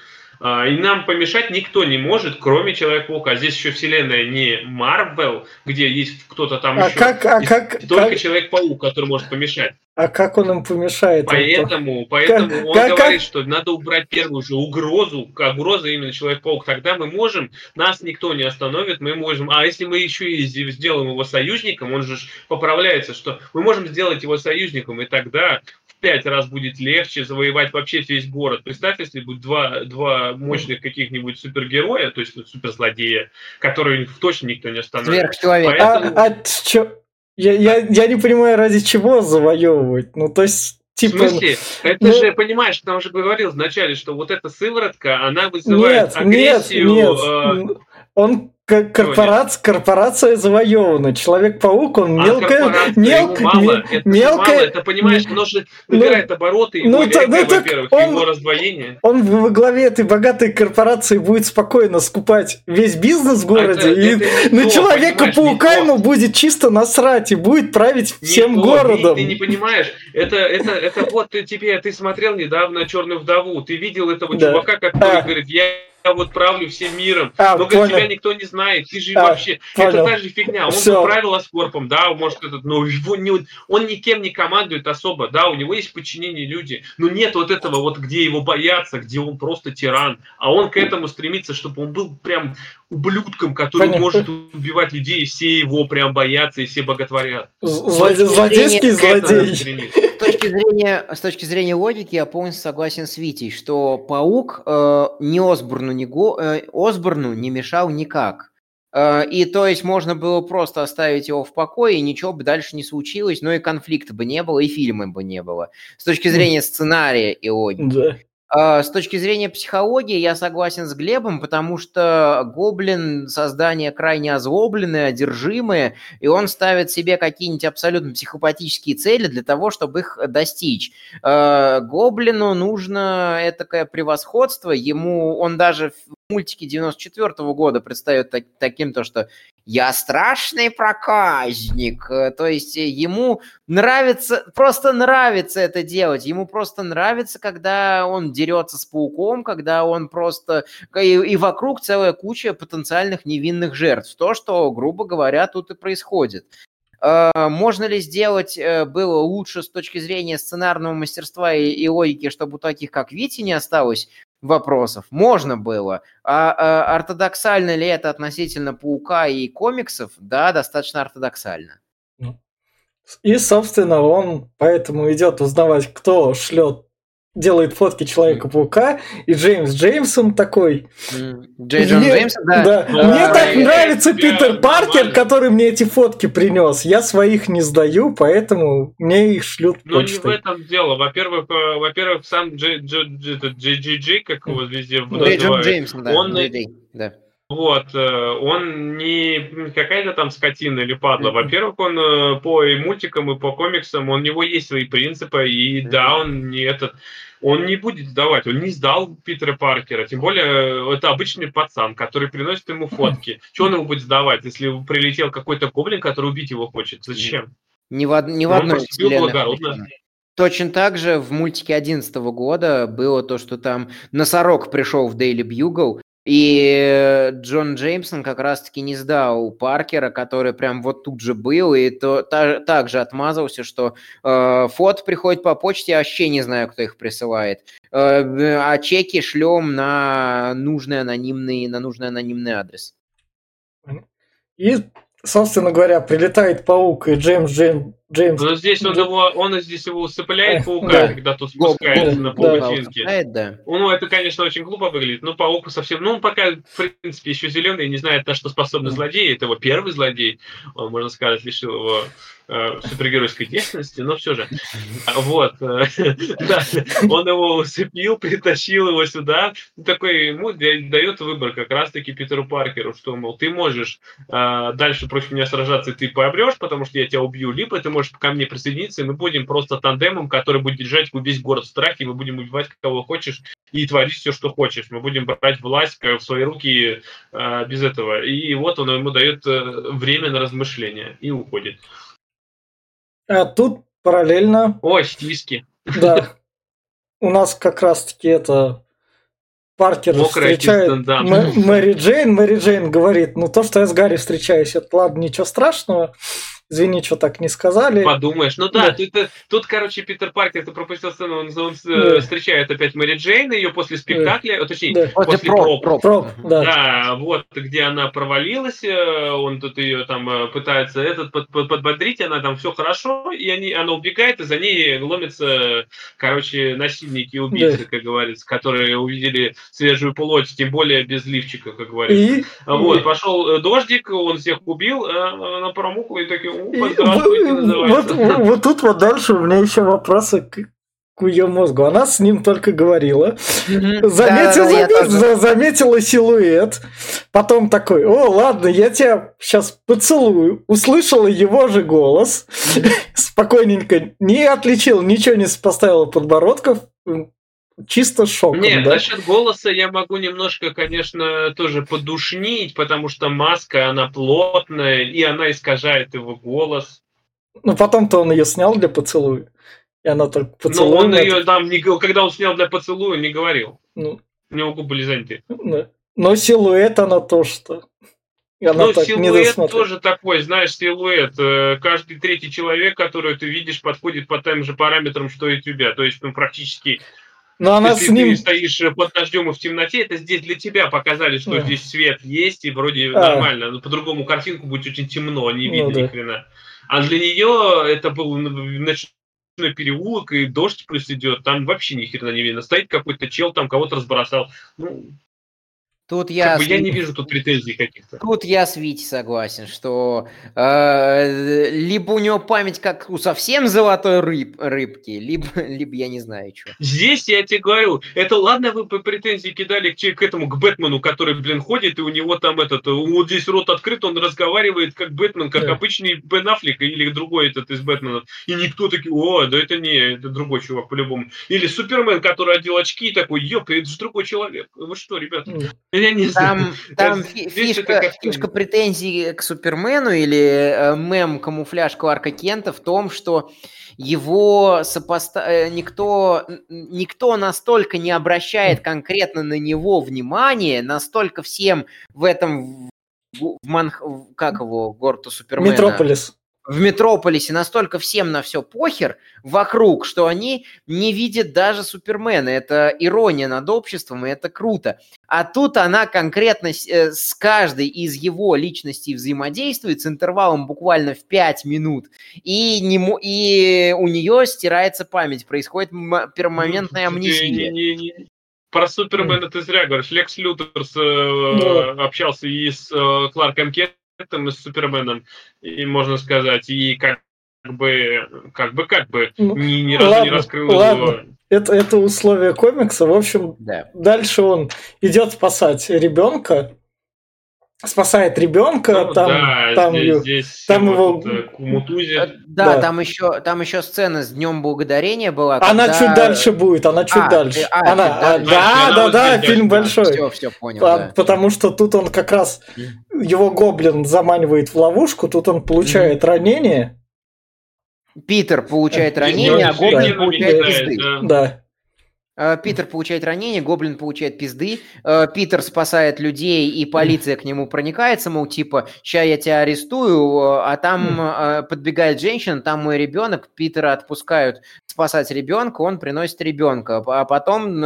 А, И нам помешать никто не может, кроме Человека-паука. Здесь еще вселенная не Марвел, где есть кто-то там А еще. как, а как, только как- Человек-паук, который может помешать. а как он им помешает? Поэтому, поэтому как- он как- говорит, как- что надо убрать первую же угрозу, как угроза именно Человек-паук. Тогда мы можем, нас никто не остановит, мы можем. А если мы еще и сделаем его союзником, он же поправляется, что мы можем сделать его союзником, и тогда пять раз будет легче завоевать вообще весь город. Представь, если будет два, два мощных каких-нибудь супергероя, то есть суперзлодея, которые точно никто не остановит. Сверхчеловек. А, поэтому- а чё? Я, я, я не понимаю, ради чего завоевывать. Ну, то есть, В типа... смысле? Это ну- же, понимаешь, там уже говорил вначале, что вот эта сыворотка, она вызывает Нет, нет, агрессию. нет. э, Он как корпорац, корпорация завоевана. Человек-паук, он а мелкая, корпорация ему мало, ме- это мелкая- мало, это понимаешь, оно же набирает обороты, его ну, эго, ну, так во-первых, он- его раздвоение. Он во главе этой богатой корпорации будет спокойно скупать весь бизнес в городе, Это- и это на Человека-паука ему будет чисто насрать и будет править Не всем то, городом. Ты, ты не понимаешь, это, это, это вот ты, тебе, ты смотрел недавно Черную вдову, ты видел этого Да. чувака, который А. говорит, я вот правлю всем миром. А, Но говорит, понял. тебя никто не знает. Ты же А, вообще. понял. Это та же фигня. Он Всё. правил Аскорпом, да, может этот, но его не, он никем не командует особо, да, у него есть подчинение люди. Но нет вот этого вот, где его боятся, где он просто тиран. А он к этому стремится, чтобы он был прям ублюдком, который Понятно. может убивать людей, и все его прям боятся, и все боготворят. Злодейский злодей. С точки зрения, с точки зрения логики я полностью согласен с Витей, что паук э, ни Осборну, ни Го, э, Осборну не мешал никак. Э, и то есть можно было просто оставить его в покое, и ничего бы дальше не случилось, но и конфликта бы не было, и фильма бы не было. С точки зрения сценария и логики. Да. А, с точки зрения психологии я согласен с Глебом, потому что Гоблин – создание крайне озлобленное, одержимое, и он ставит себе какие-нибудь абсолютно психопатические цели для того, чтобы их достичь. А, Гоблину нужно этакое превосходство, ему он даже мультике 94 -го года предстает так, таким, то, что «я страшный проказник». Э, то есть э, ему нравится, просто нравится это делать. Ему просто нравится, когда он дерется с пауком, когда он просто... И, и вокруг целая куча потенциальных невинных жертв. То, что, грубо говоря, тут и происходит. Э, можно ли сделать было лучше с точки зрения сценарного мастерства и, и логики, чтобы у таких, как Вити, не осталось? вопросов. Можно было. А, а ортодоксально ли это относительно паука и комиксов? Да, достаточно ортодоксально. И, собственно, он поэтому идет узнавать, кто шлет делает фотки Человека-паука, и Джеймс Джеймсом такой... Джей Джон Джеймс, да. да. А, мне так нравится я, Питер Паркер, нормально. который мне эти фотки принес. Я своих не сдаю, поэтому мне их шлют Ну, почтой. не в этом дело. Во-первых, э, во-первых, сам Джей Джей Джей, как его везде Джей Джон Джеймс, да. Он, да. Вот, э, он не какая-то там скотина или падла. Во-первых, он э, по и мультикам, и по комиксам, у него есть свои принципы, и да, он не этот, он не будет сдавать, он не сдал Питера Паркера, тем более э, это обычный пацан, который приносит ему фотки. Чего он его будет сдавать, если прилетел какой-то гоблин, который убить его хочет? Зачем? Ни в, ни в одной вселенной. Точно так же в мультике 11 года было то, что там носорог пришел в Daily Bugle и Джон Джеймсон как раз-таки не сдал Паркера, который прям вот тут же был, и то, та, также отмазался, что э, фото приходит по почте, я вообще не знаю, кто их присылает. Э, а чеки шлем на нужный анонимный, на нужный анонимный адрес. И, собственно говоря, прилетает паук, и Джеймс Джеймс Джеймс. Но здесь он его, он здесь его усыпляет паука, да. когда тот спускается да. на паутинке. Да, да. Ну, это, конечно, очень глупо выглядит, но паук совсем... Ну, он пока, в принципе, еще зеленый, не знает, на что способны злодеи. Это его первый злодей, он, можно сказать, лишил его супергеройской деятельности, но все же. Вот. Э, да, он его усыпил, притащил его сюда. Такой ему дает выбор как раз-таки Питеру Паркеру, что, мол, ты можешь э, дальше против меня сражаться, и ты пообрешь, потому что я тебя убью, либо ты можешь ко мне присоединиться, и мы будем просто тандемом, который будет держать весь город в страхе, мы будем убивать кого хочешь и творить все, что хочешь. Мы будем брать власть в свои руки э, без этого. И вот он ему дает э, время на размышления и уходит. А тут параллельно... Ой, стиски. Да. У нас как раз-таки это Паркер Мокрая встречает Мэри Джейн. Мэри Джейн говорит, ну то, что я с Гарри встречаюсь, это ладно, ничего страшного. Извини, что так не сказали. Подумаешь. Ну да, да. Тут, э, тут, короче, Питер Паркер, ты пропустил сцену, он, он э, да. встречает опять Мэри Джейн, ее после спектакля, да. точнее, да. после проб. проб. проб да. да, вот, где она провалилась, э, он тут ее там пытается этот под, под, подбодрить, она там все хорошо, и они, она убегает, и за ней ломятся, короче, насильники и убийцы, да. как говорится, которые увидели свежую плоть, тем более без лифчика, как говорится. И... Вот, и... пошел дождик, он всех убил, а на промуху и такие, вот, вот тут вот дальше у меня еще вопросы к, к ее мозгу. Она с ним только говорила. Заметила, да, да, за, заметила силуэт. Потом такой, о, ладно, я тебя сейчас поцелую. Услышала его же голос. Спокойненько. Не отличил, ничего не поставила подбородков чисто шок. Нет, да? насчет голоса я могу немножко, конечно, тоже подушнить, потому что маска, она плотная, и она искажает его голос. Ну, потом-то он ее снял для поцелуя. И она только поцелуя. Но он ее там, не, когда он снял для поцелуя, не говорил. Ну, У него губы были заняты. Но, но силуэт она то, что... Она ну, силуэт тоже такой, знаешь, силуэт. Э, каждый третий человек, который ты видишь, подходит по тем же параметрам, что и тебя. То есть, ну, практически но она Если с ним... ты стоишь э, под дождем и в темноте, это здесь для тебя показали, что а. здесь свет есть, и вроде а. нормально. Но по-другому картинку будет очень темно, не ну видно ну, да. ни хрена. А для нее это был ночной переулок, и дождь плюс идет, там вообще ни хрена не видно. Стоит какой-то чел, там кого-то разбросал. Ну, Тут я, как бы, я не вижу тут претензий каких-то. Тут я с Вити согласен, что э, либо у него память как у совсем золотой рыб, рыбки, либо, либо я не знаю что. Здесь я тебе говорю, это ладно вы по претензии кидали к, к этому, к Бэтмену, который, блин, ходит, и у него там этот, вот здесь рот открыт, он разговаривает как Бэтмен, как да. обычный Бен Аффлек или другой этот из Бэтменов. И никто такой, о, да это не, это другой чувак по-любому. Или Супермен, который одел очки и такой, ёп, это же другой человек. Вы что, ребята? Я не знаю. Там, там фишка, фишка претензий к Супермену или э, мем камуфляж Кларка Кента в том, что его сопоста... Э, никто, никто настолько не обращает конкретно на него внимания, настолько всем в этом в Манх... как его, город Супермена? Метрополис в Метрополисе настолько всем на все похер вокруг, что они не видят даже Супермена. Это ирония над обществом, и это круто. А тут она конкретно э, с каждой из его личностей взаимодействует с интервалом буквально в 5 минут. И, не, и у нее стирается память, происходит пермоментная амнезия. Не, не, не. Про Супермена ты зря говоришь. Лекс Лютер э, общался и с э, Кларком Кентом, Бэтом и с Суперменом, и можно сказать, и как бы, как бы, как бы, ну, ни, ни разу ладно, не раскрыл ладно. его. Это, это условия комикса. В общем, да. дальше он идет спасать ребенка, спасает ребенка, ну, там, да, там, здесь, здесь там его Кумутузи. Э, да, да, там еще там еще сцена с Днем Благодарения была. Она когда... чуть дальше будет, она чуть а, дальше. А, она, а, да, да, да, да, фильм большой. Все, все понял. По, да. Потому что тут он как раз его гоблин заманивает в ловушку, тут он получает mm-hmm. ранение. Питер получает ранение, а гоблин получает пизды. Да. Э, Питер получает ранение, Гоблин получает пизды, э, Питер спасает людей, и полиция к нему проникается, мол, типа, ща я тебя арестую, а там э, подбегает женщина, там мой ребенок, Питера отпускают спасать ребенка, он приносит ребенка, а потом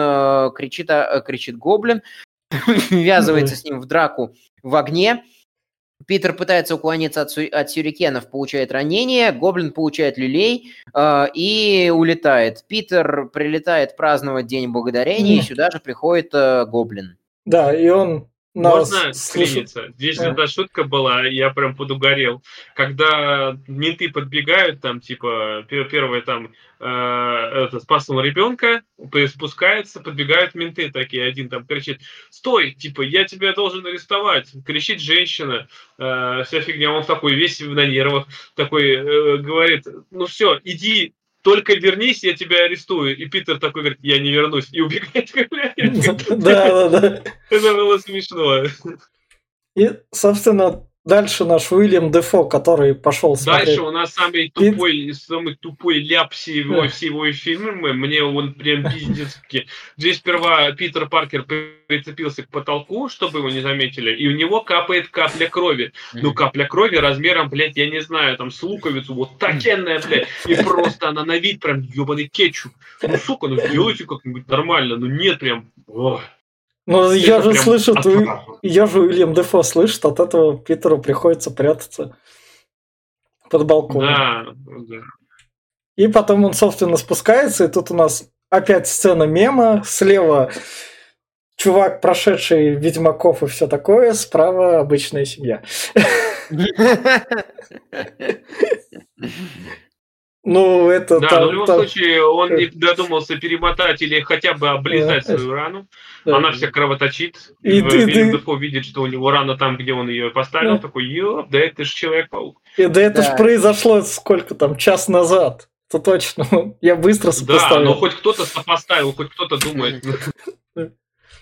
кричит, кричит Гоблин, ввязывается с ним в драку в огне, Питер пытается уклониться от, от сюрикенов, получает ранение, Гоблин получает люлей э, и улетает. Питер прилетает праздновать День Благодарения, mm. и сюда же приходит э, Гоблин. Да, и он нас Можно слышит... Здесь да. одна шутка была, я прям подугорел. Когда менты подбегают, там, типа, первое там, э, это, спаснул ребенка, спускается, подбегают менты такие, один там кричит, стой, типа, я тебя должен арестовать. Кричит женщина, э, вся фигня, он такой весь на нервах, такой э, говорит, ну все, иди только вернись, я тебя арестую. И Питер такой говорит, я не вернусь. И убегает. Да, да, да. Это было смешно. И, собственно, Дальше наш Уильям Дефо, который пошел смотреть. Дальше у нас самый тупой, и... самый тупой ляп всего, да. всего фильма. Мне он прям пиздец. Здесь сперва Питер Паркер прицепился к потолку, чтобы его не заметили, и у него капает капля крови. Ну, капля крови размером, блядь, я не знаю, там, с луковицу, вот такенная, блядь, и просто она на вид прям ебаный кетчуп. Ну, сука, ну, сделайте как-нибудь нормально, ну, нет прям... Ох. Ну, я же слышу, ты, я же Уильям Дефо слышит, от этого Питеру приходится прятаться под балконом. Да, да. И потом он, собственно, спускается, и тут у нас опять сцена мема. Слева чувак, прошедший Ведьмаков и все такое, справа обычная семья. Ну, это... Да, там, но в любом там... случае он не додумался перемотать или хотя бы облизать да, свою рану. Да, Она вся кровоточит. И ты, ты... видит, что у него рана там, где он ее поставил. Да. Такой, ёп, да это же Человек-паук. И, да это да. ж произошло сколько там, час назад. Это точно. Я быстро сопоставил. Да, но хоть кто-то сопоставил, хоть кто-то думает. Вот,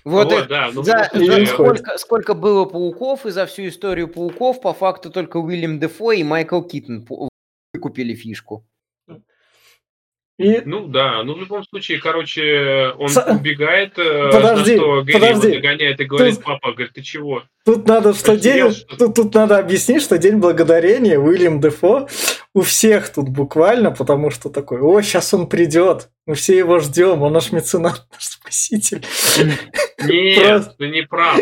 вот это, да, ну, за, за сколько, сколько было пауков, и за всю историю пауков по факту только Уильям Дефо и Майкл Киттон купили фишку. И... Ну да, ну в любом случае, короче, он С... убегает, э, подожди, что Гэри подожди. его догоняет и говорит, тут... папа, говорит, ты чего? Тут надо, что день. Тут, тут надо объяснить, что День Благодарения Уильям Дефо у всех тут буквально, потому что такой, о, сейчас он придет, мы все его ждем, он наш меценат, Спаситель. Нет, Просто... ты не прав.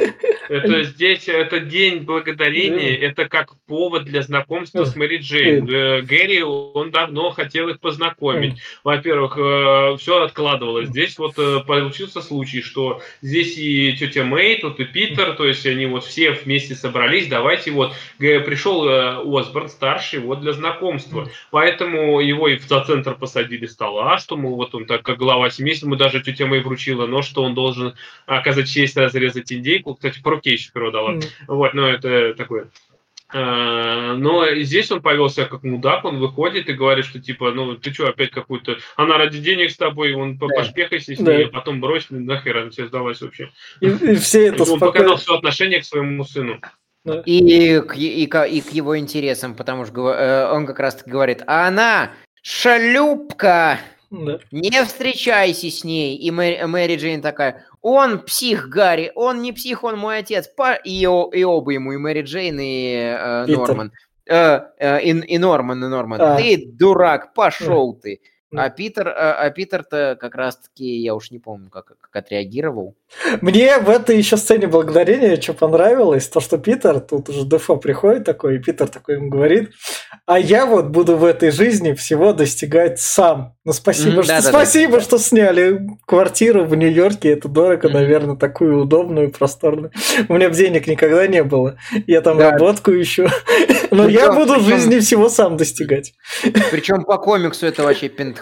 Это здесь, это день благодарения, это как повод для знакомства с Мэри Джейн. Э, Гэри, он давно хотел их познакомить. Во-первых, э, все откладывалось. Здесь вот э, получился случай, что здесь и тетя Мэй, тут и Питер, то есть они вот все вместе собрались, давайте вот, пришел Осборн старший вот для знакомства. Поэтому его и в центр посадили стола, что, мол, вот он так как глава семейства, ему даже тетя Мэй вручила, но что он должен оказать честь разрезать индейку. Кстати, по руке еще перо Mm. Вот, но это такое. А, но здесь он повел себя как мудак, он выходит и говорит, что типа, ну ты что, опять какую-то... Она ради денег с тобой, он да. пошпехайся с ней, да. а потом брось, нахер она тебе сдалась вообще. И, и все это Он спокойно... показал все отношение к своему сыну. И, и, и, и к его интересам, потому что э, он как раз таки говорит, а она шлюпка, да. не встречайся с ней. И Мэри, Мэри Джейн такая, он псих, Гарри, он не псих, он мой отец. И, и оба ему, и Мэри Джейн, и э, Норман. Э, э, и, и Норман, и Норман. А. Ты дурак, пошел ты. А Питер, а, а Питер-то как раз-таки, я уж не помню, как, как отреагировал. Мне в этой еще сцене благодарения что понравилось, то, что Питер, тут уже Дефо приходит такой, и Питер такой ему говорит, а я вот буду в этой жизни всего достигать сам. Ну, спасибо, mm, что, да, спасибо, да, что сняли квартиру в Нью-Йорке, это дорого, mm. наверное, такую удобную, просторную. У меня денег никогда не было, я там да. работку еще, но я буду в жизни всего сам достигать. Причем по комиксу это вообще пент пентхаус,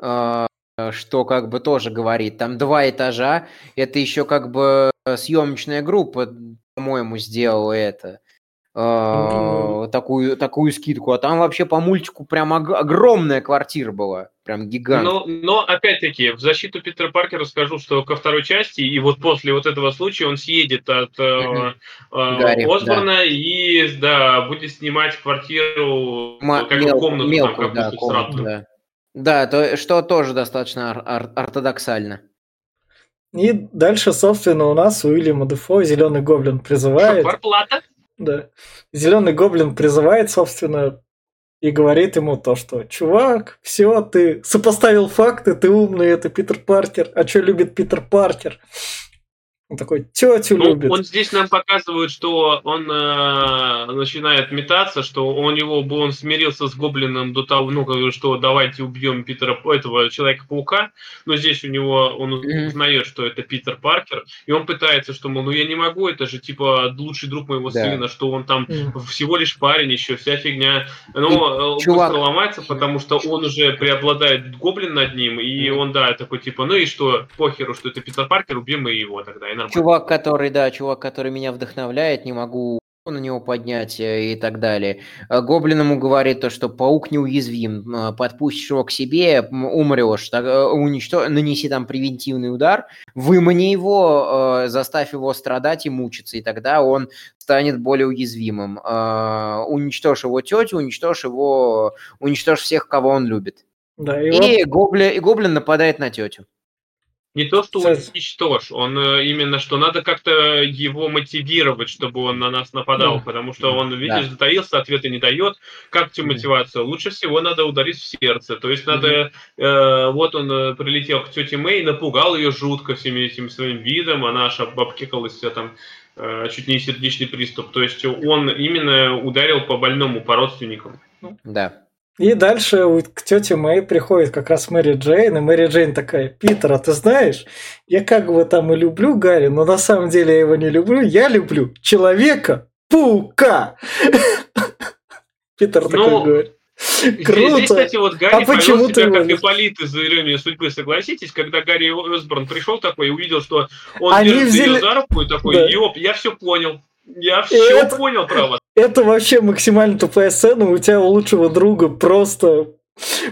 а, что как бы тоже говорит, там два этажа, это еще как бы съемочная группа, по-моему, сделала это. Mm-hmm. такую, такую скидку. А там вообще по мультику прям огромная квартира была. Прям гигант. Но, но опять-таки, в защиту Питера Паркера скажу, что ко второй части, и вот после вот этого случая он съедет от mm-hmm. Гарри, Осборна да. и да, будет снимать квартиру, М- как мел- комнату, мелкую, там, да, комнату, да. Да, то, что тоже достаточно ор- ор- ортодоксально. И дальше, собственно, у нас Уильяма Дефо Зеленый Гоблин призывает. Зарплата? Да. Зеленый Гоблин призывает, собственно, и говорит ему то, что чувак, все, ты сопоставил факты, ты умный, это Питер Паркер. А что любит Питер Паркер? Он такой тетю ну, любит. Он здесь нам показывает, что он э, начинает метаться, что у него бы он смирился с гоблином до того, ну, что давайте убьем Питера, этого Человека-паука, но здесь у него он узнает, что это Питер Паркер, и он пытается, что, мол, ну я не могу, это же типа лучший друг моего да. сына, что он там всего лишь парень еще, вся фигня. Но и, чувак... быстро ломается, потому что он уже преобладает гоблин над ним, и он, да, такой типа, ну и что, похеру, что это Питер Паркер, убьем мы его тогда нормально. Чувак, который, да, чувак, который меня вдохновляет, не могу на него поднять э, и так далее. Э, Гоблин ему говорит то, что паук неуязвим, э, подпустишь его к себе, умрешь, так, уничтож... нанеси там превентивный удар, вымани его, заставь его страдать и мучиться, и тогда он станет более уязвимым. Уничтожь его тетю, уничтожь его, уничтожь всех, кого он любит. Да, и, и, вот... гоблин, и гоблин нападает на тетю. Не то, что уничтожь, он э, именно, что надо как-то его мотивировать, чтобы он на нас нападал, mm. потому что он, видишь, да. затаился, ответа не дает. Как тебе мотивация? Лучше всего надо ударить в сердце. То есть надо, э, вот он э, прилетел к тете Мэй, напугал ее жутко всеми этим своим видом, она аж обкекалась там э, чуть не сердечный приступ. То есть он именно ударил по больному, по родственникам. Да. И дальше к тете Мэй приходит как раз Мэри Джейн, и Мэри Джейн такая, Питер, а ты знаешь, я как бы там и люблю Гарри, но на самом деле я его не люблю, я люблю человека-паука. Питер такой ну, говорит. Круто. Здесь, кстати, вот Гарри а повел себя как Ипполит из «Иронии судьбы», согласитесь, когда Гарри Осборн пришел такой и увидел, что он Они держит взяли... ее за руку и такой, да. ёп, я все понял. Я все это, понял про вас. Это вообще максимально тупая сцена. У тебя у лучшего друга просто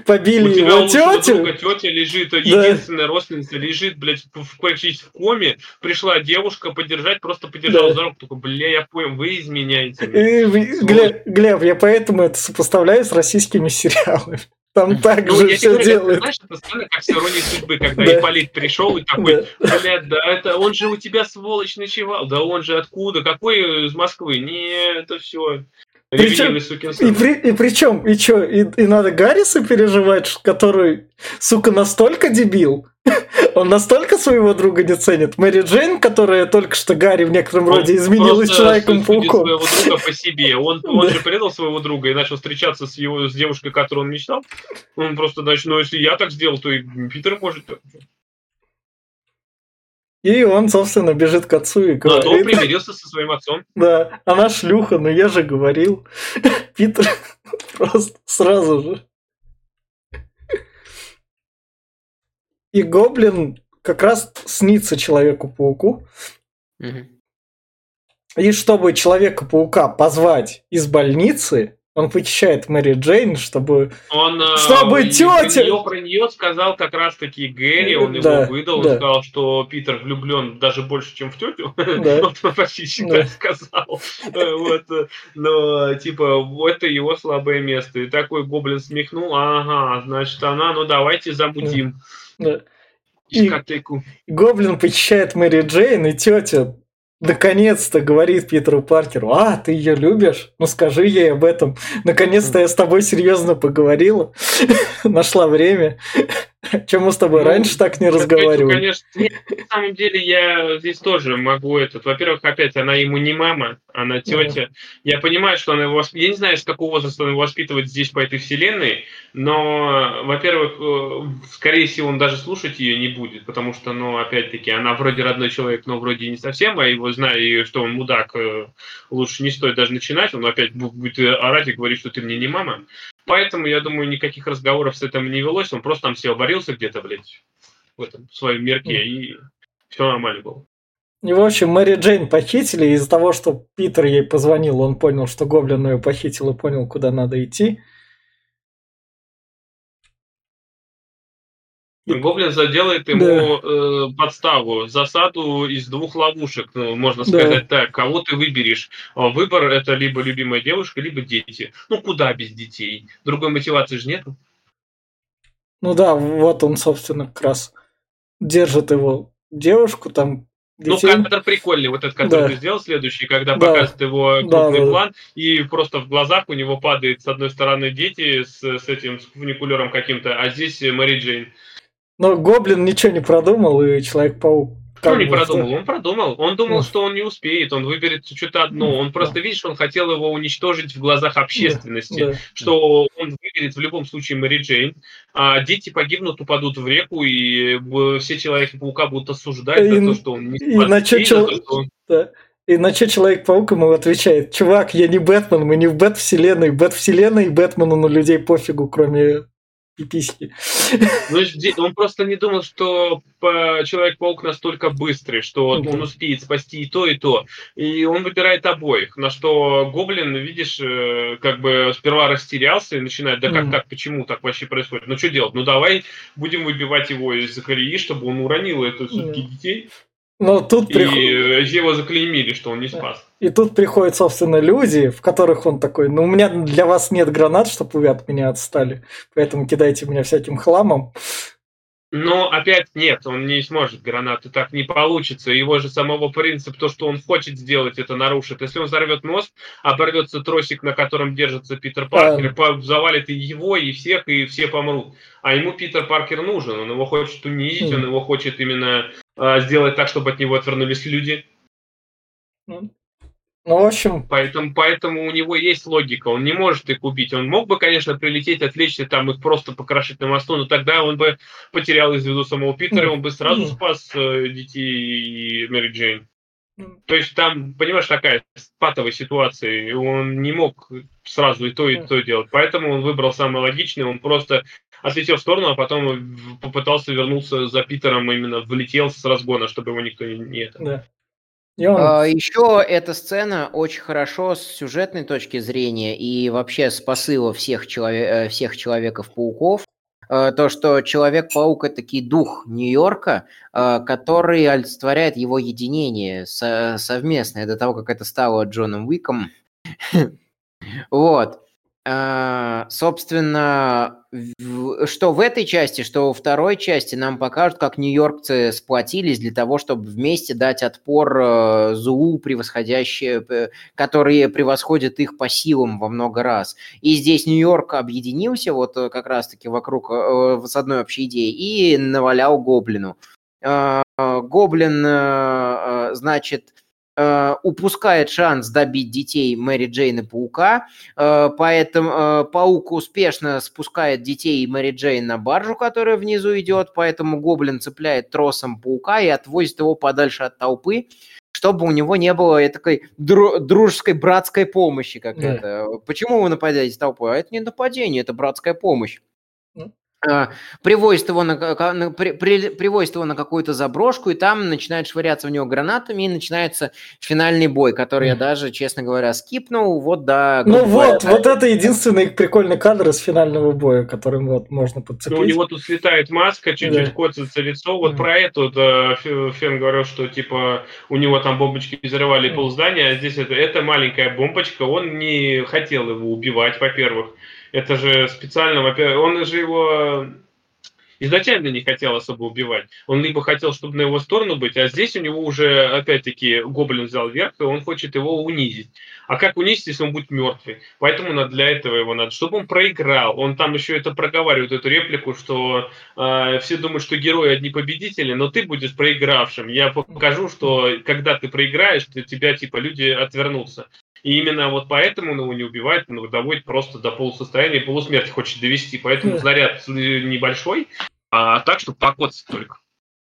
побили у тебя его тетю. Друга тетя лежит, да. единственная родственница лежит, блядь, в, практически в коме. Пришла девушка поддержать, просто поддержала да. за руку. Такой, бля, я понял, вы изменяете. И, Глеб, Глеб, я поэтому это сопоставляю с российскими сериалами. Там так ну, же все делают. Знаешь, это сцена как с иронией судьбы, когда да. Ипполит пришел и такой, да. блядь, да, это он же у тебя сволочь ночевал, да он же откуда, какой из Москвы? Не, это все. Причем, и, при, и причем, и что, и, и надо Гарриса переживать, который, сука, настолько дебил, Он настолько своего друга не ценит. Мэри Джейн, которая только что Гарри в некотором Он роде изменилась Человеком-пауком. своего друга по себе. Он, он Да. же предал своего друга и начал встречаться с его с девушкой, которую он мечтал. Он просто, значит, ну если я так сделал, то и Питер может. И он, собственно, бежит к отцу и Но то он говорит, примирился со своим отцом. да, она шлюха, но я же говорил. Питер просто сразу же. И Гоблин как раз снится Человеку-пауку. И чтобы Человека-паука позвать из больницы, он похищает Мэри Джейн, чтобы... Он э, Чтобы и тётя- про неё- про нее сказал как раз таки Гэри, он Да, его выдал, да. он сказал, что Питер влюблен даже больше, чем в тетю. Да. Он почти всегда Да. сказал. Э, Вот, э, но типа это его слабое место. И такой гоблин смехнул, ага, значит она, ну давайте замутим да. И- дискотеку. Гоблин похищает Мэри Джейн, и тетя наконец-то говорит Питеру Паркеру, а, ты ее любишь? Ну скажи ей об этом. Наконец-то я с тобой серьезно поговорила. Нашла время. Чем мы с тобой Ну, раньше так не разговаривали? Конечно, на самом деле я здесь тоже могу этот. Во-первых, опять она ему не мама, она тетя. Я понимаю, что она его Я не знаю, с какого возраста он его воспитывает здесь по этой вселенной, но, во-первых, э, скорее всего, он даже слушать ее не будет, потому что, ну, опять-таки, она вроде родной человек, но вроде и не совсем, а его зная, и что он мудак, э, лучше не стоит даже начинать, он опять бу- будет орать и говорить, что ты мне не мама. Поэтому, я думаю, никаких разговоров с этим не велось, он просто там все варился где-то, блядь, в этом в своем мирке, и все нормально было. И, в общем, Мэри Джейн похитили, из-за того, что Питер ей позвонил, он понял, что Гоблин ее похитил и понял, куда надо идти. Гоблин заделает ему э, подставу, засаду из двух ловушек, ну, можно Да. сказать так. Кого ты выберешь? А Выбор это либо любимая девушка, либо дети. Ну куда без детей? Другой мотивации же нету. Ну да, вот он, собственно, как раз держит его девушку, там Ну, детей. кадр прикольный, вот этот, который Да. ты сделал следующий, когда Да. показывает его Да, крупный да, да. план, и просто в глазах у него падает с одной стороны дети с, с этим с фуникулером каким-то, а здесь Мэри Джейн. Но Гоблин ничего не продумал, и Человек-паук... Как не продумал? Он продумал. Он думал, что он не успеет, он выберет что-то одно. Он Да. просто, видишь, он хотел его уничтожить в глазах общественности. Да. Что он выберет в любом случае Мэри Джейн, а дети погибнут, упадут в реку, и э, все Человеки-паука будут осуждать И- за то, что он не и спас на детей, чё- за то, что он- Да. И на что Человек-паук ему отвечает, чувак, я не Бэтмен, мы не в Бэт-вселенной, Бэт-вселенной, Бэтмену на людей пофигу, кроме пиписьки. Ну, он просто не думал, что по- Человек-паук настолько быстрый, что Да. он успеет спасти и то, и то. И он выбирает обоих. На что Гоблин, видишь, э, как бы сперва растерялся и начинает, да как так, почему так вообще происходит? Ну что делать? Ну давай будем выбивать его из колеи, чтобы он уронил это все-таки детей. Но тут, И приход- э, его заклеймили, что он не спас. И тут приходят, собственно, люди, в которых он такой, ну, у меня для вас нет гранат, чтобы вы от меня отстали, поэтому кидайте меня всяким хламом. Но опять нет, он не сможет гранаты, так не получится. Его же самого принцип, то, что он хочет сделать, это нарушит. Если он взорвет мост, оборвется тросик, на котором держится Питер Паркер, по- завалит и его, и всех, и все помрут. А ему Питер Паркер нужен, он его хочет унизить, он Хм. его хочет именно а, сделать так, чтобы от него отвернулись люди. Ну, в общем, Поэтому, поэтому у него есть логика, он не может их убить. Он мог бы, конечно, прилететь, отвлечься, там их просто покрошить на мосту, но тогда он бы потерял из виду самого Питера, и он бы сразу спас э, детей и Мэри Джейн. Мгм. То есть там, понимаешь, такая патовая ситуация, и он не мог сразу и то, и то делать. Поэтому он выбрал самое логичное, он просто отлетел в сторону, а потом попытался вернуться за Питером, именно влетел с разгона, чтобы его никто не... не это. да. И А, Еще эта сцена очень хорошо с сюжетной точки зрения и вообще с посыла всех, челове- э, всех Человеков-пауков. Э, То, что Человек-паук – это таки дух Нью-Йорка, э, который олицетворяет его единение со- совместное до того, как это стало Джоном Уиком. Вот. А, Собственно, что в этой части, что во второй части нам покажут, как нью-йоркцы сплотились для того, чтобы вместе дать отпор э, злу, превосходящее, п- которые превосходят их по силам во много раз. И здесь Нью-Йорк объединился вот э, как раз-таки вокруг, э, с одной общей идеей и навалял Гоблину. Гоблин, значит, упускает шанс добить детей Мэри Джейн и Паука, поэтому Паук успешно спускает детей Мэри Джейн на баржу, которая внизу идет, поэтому Гоблин цепляет тросом Паука и отвозит его подальше от толпы, чтобы у него не было такой дружеской братской помощи какая-то. Да. Почему вы нападаете толпой? А это не нападение, это братская помощь. А, привозит его на, на, при, при, привозит его на какую-то заброшку, и там начинает швыряться в него гранатами, и начинается финальный бой, который mm. я даже, честно говоря, скипнул. Вот, да. Ну вот, говоря, вот это единственный прикольный кадр из финального боя, которым вот можно подцепить. Ну, у него тут слетает маска, чуть-чуть да. коцается лицо. Вот mm. про это да, Фен говорил, что типа у него там бомбочки взрывали mm. полздания, а здесь это, это маленькая бомбочка, он не хотел его убивать, во-первых. Это же специально, во-первых, он же его изначально не хотел особо убивать. Он либо хотел, чтобы на его сторону быть, а здесь у него уже, опять-таки, гоблин взял верх, и он хочет его унизить. А как унизить, если он будет мертвый? Поэтому надо, для этого его надо, чтобы он проиграл. Он там еще это проговаривает, эту реплику, что э, все думают, что герои одни победители, но ты будешь проигравшим. Я покажу, что когда ты проиграешь, то тебя типа люди отвернутся. И именно вот поэтому он его не убивает, он его доводит просто до полусостояния, полусмерти хочет довести. Поэтому заряд небольшой, а так, чтобы покоцать только.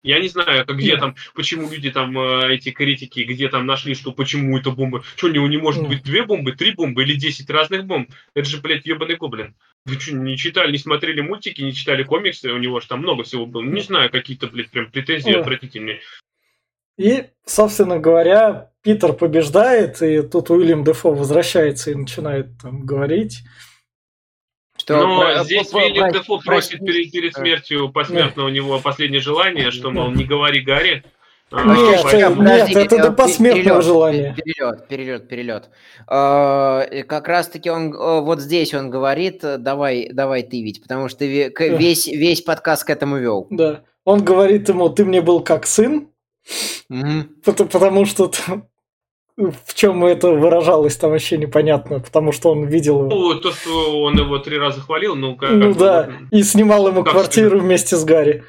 Я не знаю, как, где там, почему люди там, э, эти критики, где там нашли, что почему это бомба. Что, у него не может быть две бомбы, три бомбы или десять разных бомб? Это же, блядь, ебаный гоблин. Вы что, не читали, не смотрели мультики, не читали комиксы? У него же там много всего было. Не знаю, какие-то, блядь, прям претензии отвратительные. И, собственно говоря, Питер побеждает, и тут Уильям Дефо возвращается и начинает там говорить. Что Но про, здесь про, Уильям про, Дефо просит перед, перед смертью посмертно у него последнее желание, что, мол, не говори Гарри. А, нет, поэтому... нет, это до посмертного желания. Перелет, перелет, перелет. А, как раз-таки он вот здесь он говорит, давай, давай ты ведь, потому что весь, весь подкаст к этому вел. Да. Он говорит ему, ты мне был как сын, Mm-hmm. Потому, потому что в чем это выражалось, там вообще непонятно, потому что он видел его. Ну, то, что он его три раза хвалил, ну как. Ну как да, и снимал ему квартиру вместе с Гарри.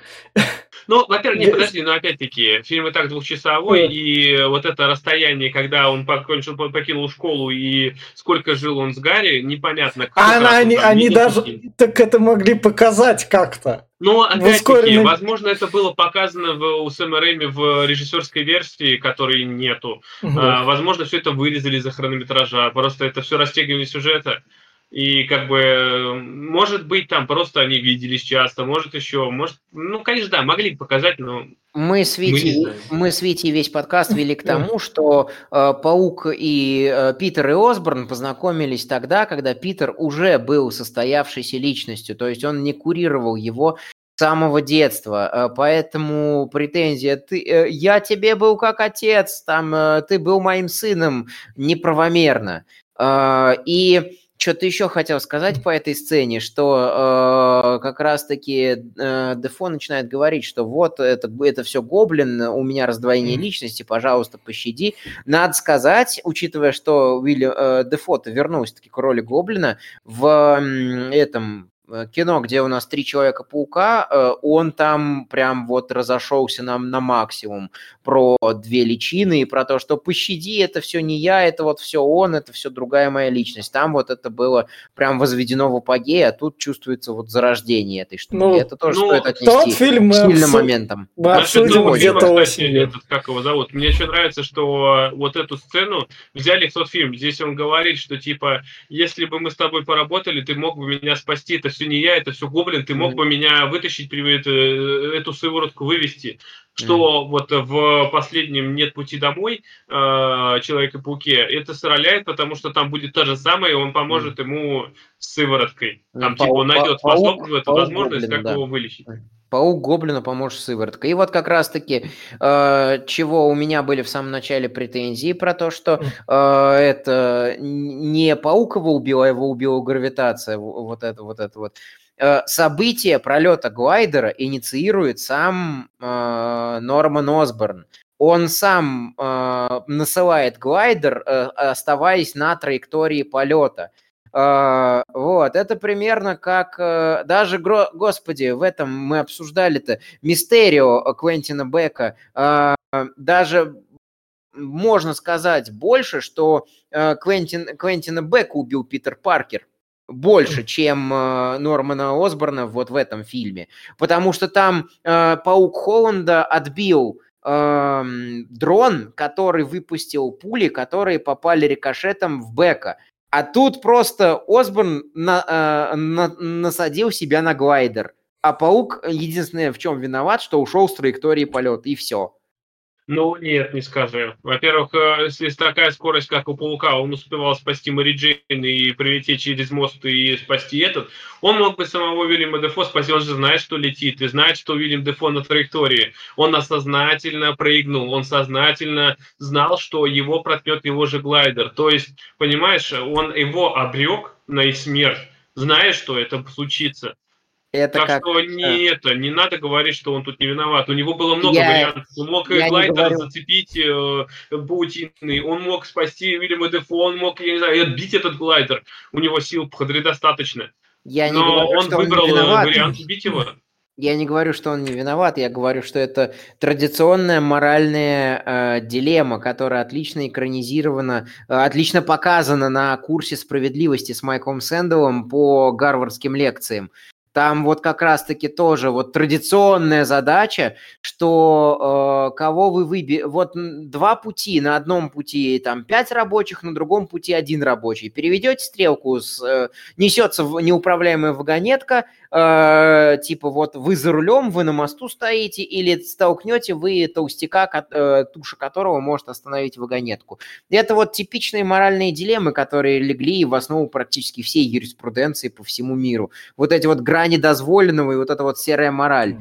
Ну, во-первых, не, подожди, но опять-таки, фильм и так двухчасовой, и вот это расстояние, когда он покончил, покинул школу, и сколько жил он с Гарри, непонятно. А она, они, они даже так это могли показать как-то. Ну, опять-таки, возможно, это было показано в, у Сэма Рэйми в режиссерской версии, которой нету. Угу. А, возможно, все это вырезали из-за хронометража. Просто это все растягивание сюжета. И как бы, может быть, там просто они виделись часто, может еще, может, ну, конечно, да, могли показать, но мы с Витей, мы, мы с Витей весь подкаст вели к тому, что э, Паук и э, Питер и Осборн познакомились тогда, когда Питер уже был состоявшейся личностью, то есть он не курировал его с самого детства, э, поэтому претензия, ты, э, я тебе был как отец, там, э, ты был моим сыном, неправомерно. И что-то еще хотел сказать по этой сцене, что э, как раз-таки э, Дефо начинает говорить, что вот это, это все гоблин, у меня раздвоение личности, пожалуйста, пощади. Надо сказать, учитывая, что Уильям э, Дефо вернулся таки к роли гоблина в э, этом кино, где у нас три Человека-паука, э, он там прям вот разошелся нам на максимум про две личины и про то, что пощади, это все не я, это вот все он, это все другая моя личность. Там вот это было прям возведено в апогей, а тут чувствуется вот зарождение этой штуки. Ну, это тоже ну, стоит отнести тот фильм к сильным абсу... моментам. Мы обсудим где-то осенью. Как его зовут? Мне еще нравится, что вот эту сцену взяли в тот фильм. Здесь он говорит, что типа, если бы мы с тобой поработали, ты мог бы меня спасти, это все не я, это все гоблин, ты мог бы меня вытащить, эту, эту сыворотку вывести. Что mm. вот в последнем «Нет пути домой» э, Человека-пауке это сраляет, потому что там будет то же самое, и он поможет mm. ему с сывороткой. Там mm. типа он найдет способность, эту возможность, как да. его вылечить. Паук Гоблину поможет сыворотка. И вот как раз-таки, э, чего у меня были в самом начале претензии про то, что э, это не Паук его убил, а его убила гравитация. Вот это вот это вот. Э, событие пролета глайдера инициирует сам э, Норман Осборн. Он сам э, насылает глайдер, э, оставаясь на траектории полета. А, вот, это примерно как э, даже, господи, в этом мы обсуждали-то Мистерио Квентина Бека, а, даже можно сказать больше, что э, Квентин, Квентина Бека убил Питер Паркер больше, чем э, Нормана Осборна вот в этом фильме. Потому что там э, Паук Холланда отбил э, дрон, который выпустил пули, которые попали рикошетом в Бека. А тут просто Осборн на, э, на, насадил себя на глайдер. А паук единственное, в чем виноват, что ушел с траектории полета, и все. Ну, нет, не скажи. Во-первых, э, если такая скорость, как у Паука, он успевал спасти Мэри Джейн и прилететь через мост и спасти этот, он мог бы самого Уильяма Дефо спасти, он же знает, что летит, и знает, что Уильям Дефо на траектории. Он осознательно прыгнул, он сознательно знал, что его проткнет его же глайдер. То есть, понимаешь, он его обрек на смерть, зная, что это случится. Это так как... что не это, не надо говорить, что он тут не виноват. У него было много я... вариантов. Он мог я глайдер зацепить э, паутиной, он мог спасти Уильяма Дефо, он мог, я не знаю, отбить этот глайдер. У него сил предостаточно. Я не Но говорю, он выбрал он э, вариант убить его. Я не говорю, что он не виноват, я говорю, что это традиционная моральная э, дилемма, которая отлично экранизирована, э, отлично показана на курсе справедливости с Майком Сэндалом по гарвардским лекциям. Там вот как раз-таки тоже вот традиционная задача, что э, кого вы выберете, вот два пути, на одном пути там пять рабочих, на другом пути один рабочий. Переведете стрелку, с, э, несется неуправляемая вагонетка, э, типа вот вы за рулем, вы на мосту стоите, или столкнете вы толстяка, э, туша которого может остановить вагонетку. Это вот типичные моральные дилеммы, которые легли в основу практически всей юриспруденции по всему миру. Вот эти вот грани дозволенного и вот эта вот серая мораль.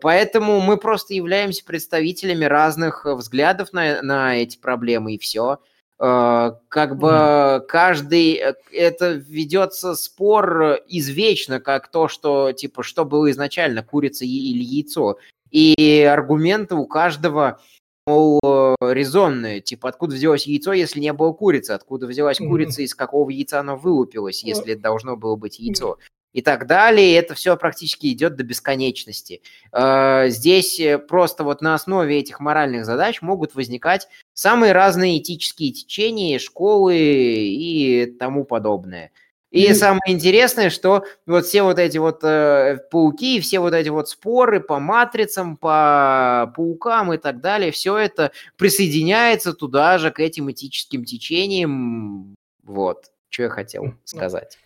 Поэтому мы просто являемся представителями разных взглядов на, на эти проблемы, и все. Э, как бы mm. каждый, э, это ведется спор извечно, как то, что, типа, что было изначально, курица или яйцо. И аргументы у каждого, мол, резонные. Типа, откуда взялось яйцо, если не было курицы? Откуда взялась курица, из какого яйца оно вылупилось, если должно было быть яйцо? И так далее. Это все практически идет до бесконечности. Э, здесь э, просто вот на основе этих моральных задач могут возникать самые разные этические течения, школы и тому подобное. И mm. самое интересное, что вот все вот эти вот э, пауки, все вот эти вот споры по матрицам, по паукам и так далее, все это присоединяется туда же к этим этическим течениям. Вот, что я хотел сказать.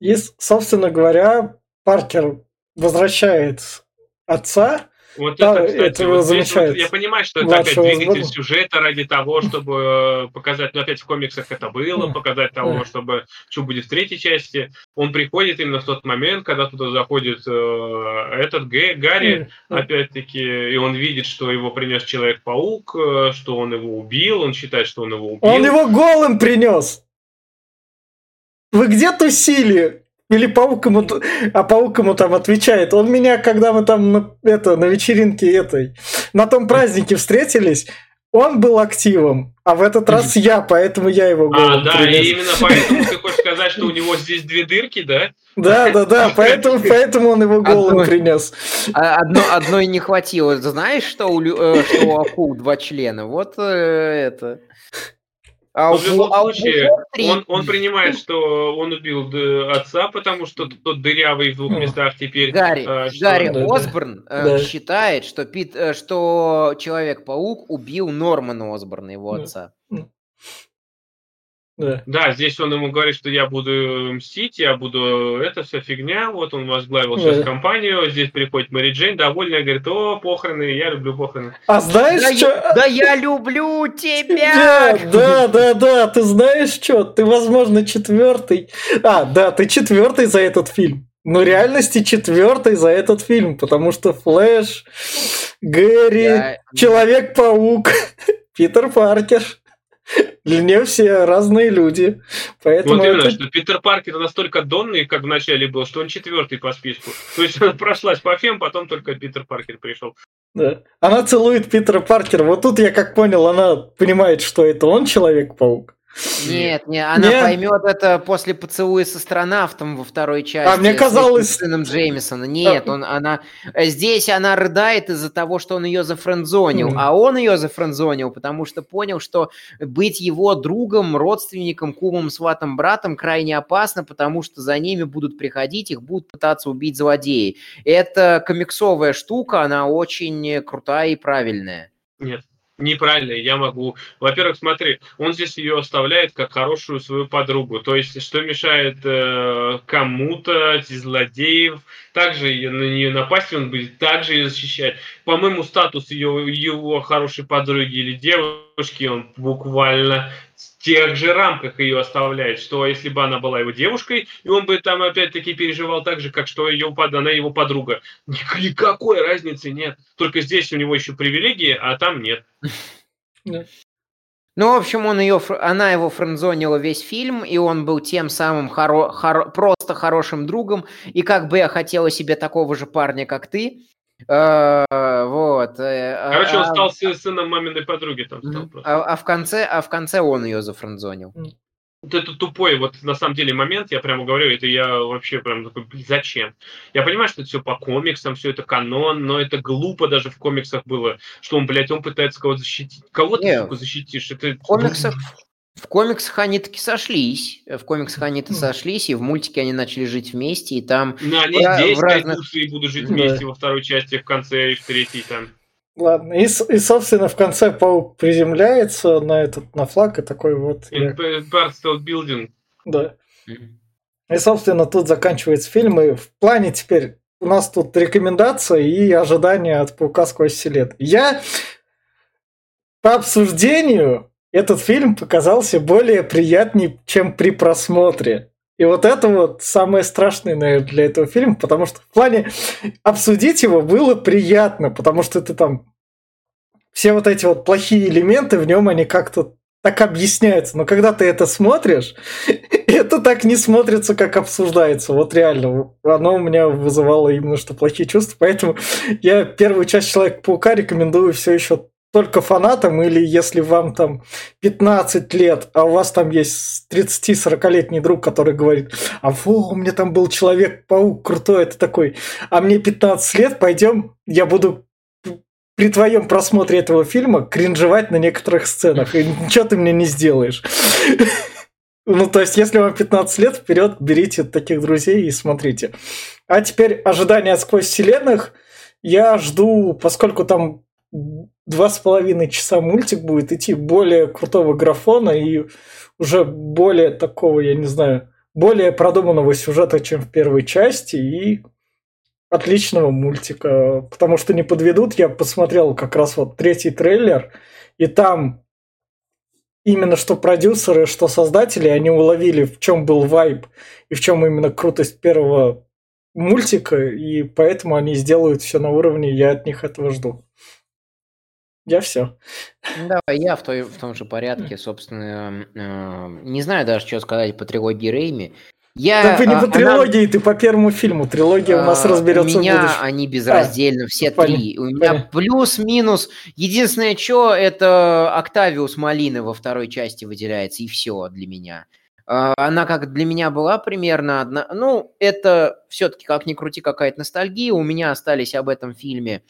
И, собственно говоря, Паркер возвращает отца. Вот да, это, кстати, это вот замечает вот, я понимаю, что это опять двигатель возможно. сюжета ради того, чтобы показать, ну опять в комиксах это было, показать того, чтобы что будет в третьей части. Он приходит именно в тот момент, когда туда заходит э, этот Г, Гарри, опять-таки, и он видит, что его принес Человек-паук, э, что он его убил, он считает, что он его убил. Он его голым принес! Вы где тусили? Или паук ему, а паук ему там отвечает. Он меня, когда мы там на, это, на вечеринке этой, на том празднике встретились, он был активом, а в этот раз я, поэтому я его голым А, да, принес. и именно поэтому ты хочешь сказать, что у него здесь две дырки, да? Да, да, да, поэтому, поэтому он его голым одной, принес. А, одно, одной не хватило. Знаешь, что у, э, что у акул два члена? Вот э, это. А в любом а случае, он, он принимает, что он убил отца, потому что тот дырявый в двух местах теперь. Гарри, а, что... Гарри да, Осборн да. Э, считает, что, Пит, э, что Человек-паук убил Нормана Осборна, его отца. Да. да, здесь он ему говорит, что я буду мстить, я буду... Это вся фигня. Вот он возглавил сейчас да. компанию. Здесь приходит Мэри Джейн, довольная, говорит, о, похороны, я люблю похороны. А знаешь, да что... Я, да я люблю тебя! Да, да, да, да, ты знаешь что? Ты, возможно, четвертый. А, да, ты четвертый за этот фильм. Но в реальности четвертый за этот фильм, потому что Флэш, Гэри, я... Человек-паук, Питер Паркер. Для нее все разные люди. Поэтому вот именно, это... что Питер Паркер настолько донный, как в начале был, что он четвертый по списку. То есть она прошлась по фем, потом только Питер Паркер пришел. Да. Она целует Питера Паркера. Вот тут я как понял, она понимает, что это он Человек-паук. Нет, не, она Нет. поймет это после поцелуя с астронавтом во второй части. А мне с казалось- этим сыном Джеймисона. Нет, он, она... Здесь она рыдает из-за того, что он ее зафрендзонил, Мгм. а он ее зафрендзонил, потому что понял, что быть его другом, родственником, кумом, сватом, братом крайне опасно, потому что за ними будут приходить, их будут пытаться убить злодеи. Это комиксовая штука, она очень крутая и правильная. Нет, неправильно, я могу. Во-первых, смотри, он здесь ее оставляет как хорошую свою подругу. То есть, что мешает э, кому-то из злодеев также на нее напасть, он будет также ее защищать. По-моему, статус ее, его хорошей подруги или девушки, он буквально в тех же рамках ее оставляет, что если бы она была его девушкой, и он бы там опять-таки переживал так же, как что ее, она его подруга. Ник- Никакой разницы нет. Только здесь у него еще привилегии, а там нет. Ну, в общем, он ее, она его френдзонила весь фильм, и он был тем самым хоро- хоро- просто хорошим другом. И как бы я хотела себе такого же парня, как ты. Э, Вот. э, Короче, он а- стал сы- сыном маминой подруги там стал Мгм. просто. А, а в конце, а в конце он ее зафрендзонил. Вот это тупой, вот на самом деле момент, я прямо говорю, это я вообще прям такой, блин, зачем? Я понимаю, что это все по комиксам, все это канон, но это глупо даже в комиксах было, что он, блядь, он пытается кого-то защитить. Кого ты, сука, защитишь? Это... В комиксах, в комиксах они таки сошлись. В комиксах они-то Мгм. сошлись, и в мультике они начали жить вместе, и там... Ну, они в- здесь в разных- и будут жить Да. вместе во второй части, в конце и в третьей там. Ладно, и, и, собственно, в конце паук приземляется на этот, на флаг, и такой вот... я- Empire State Building. да. И, собственно, тут заканчивается фильм, и в плане теперь у нас тут рекомендация и ожидания от «Паука сквозь вселенную». Я по обсуждению этот фильм показался более приятней, чем при просмотре. И вот это вот самое страшное, наверное, для этого фильма, потому что в плане обсудить его было приятно, потому что ты там все вот эти вот плохие элементы в нем, они как-то так объясняются. Но когда ты это смотришь, это так не смотрится, как обсуждается. Вот реально, оно у меня вызывало именно что плохие чувства. Поэтому я первую часть Человека-паука рекомендую все еще только фанатам, или если вам там 15 лет, а у вас там есть 30-40-летний друг, который говорит, а во, у меня там был Человек-паук крутой, это такой, а мне 15 лет, пойдем, я буду при твоем просмотре этого фильма кринжевать на некоторых сценах, и ничего ты мне не сделаешь. Ну, то есть, если вам 15 лет, вперед берите таких друзей и смотрите. А теперь ожидания сквозь вселенных. Я жду, поскольку там два с половиной часа мультик будет идти, более крутого графона и уже более такого, я не знаю, более продуманного сюжета, чем в первой части, и отличного мультика. Потому что не подведут, я посмотрел как раз вот третий трейлер, и там именно что продюсеры, что создатели, они уловили, в чем был вайб и в чем именно крутость первого мультика, и поэтому они сделают все на уровне, я от них этого жду. Я все. Ну, Давай, я в, той, в том же порядке, собственно, э, не знаю даже, что сказать по трилогии Рейми. Я, Да ты не а, по она- трилогии, ты по первому фильму. Трилогия у нас А, разберется У меня в будущем. они безраздельно, все понятно, три. У меня понятно. плюс-минус. Единственное, что это Октавиус Малины во второй части выделяется, и все для меня. А, Она как для меня была примерно одна. Ну, это все-таки, как ни крути, какая-то ностальгия. У меня остались об этом фильме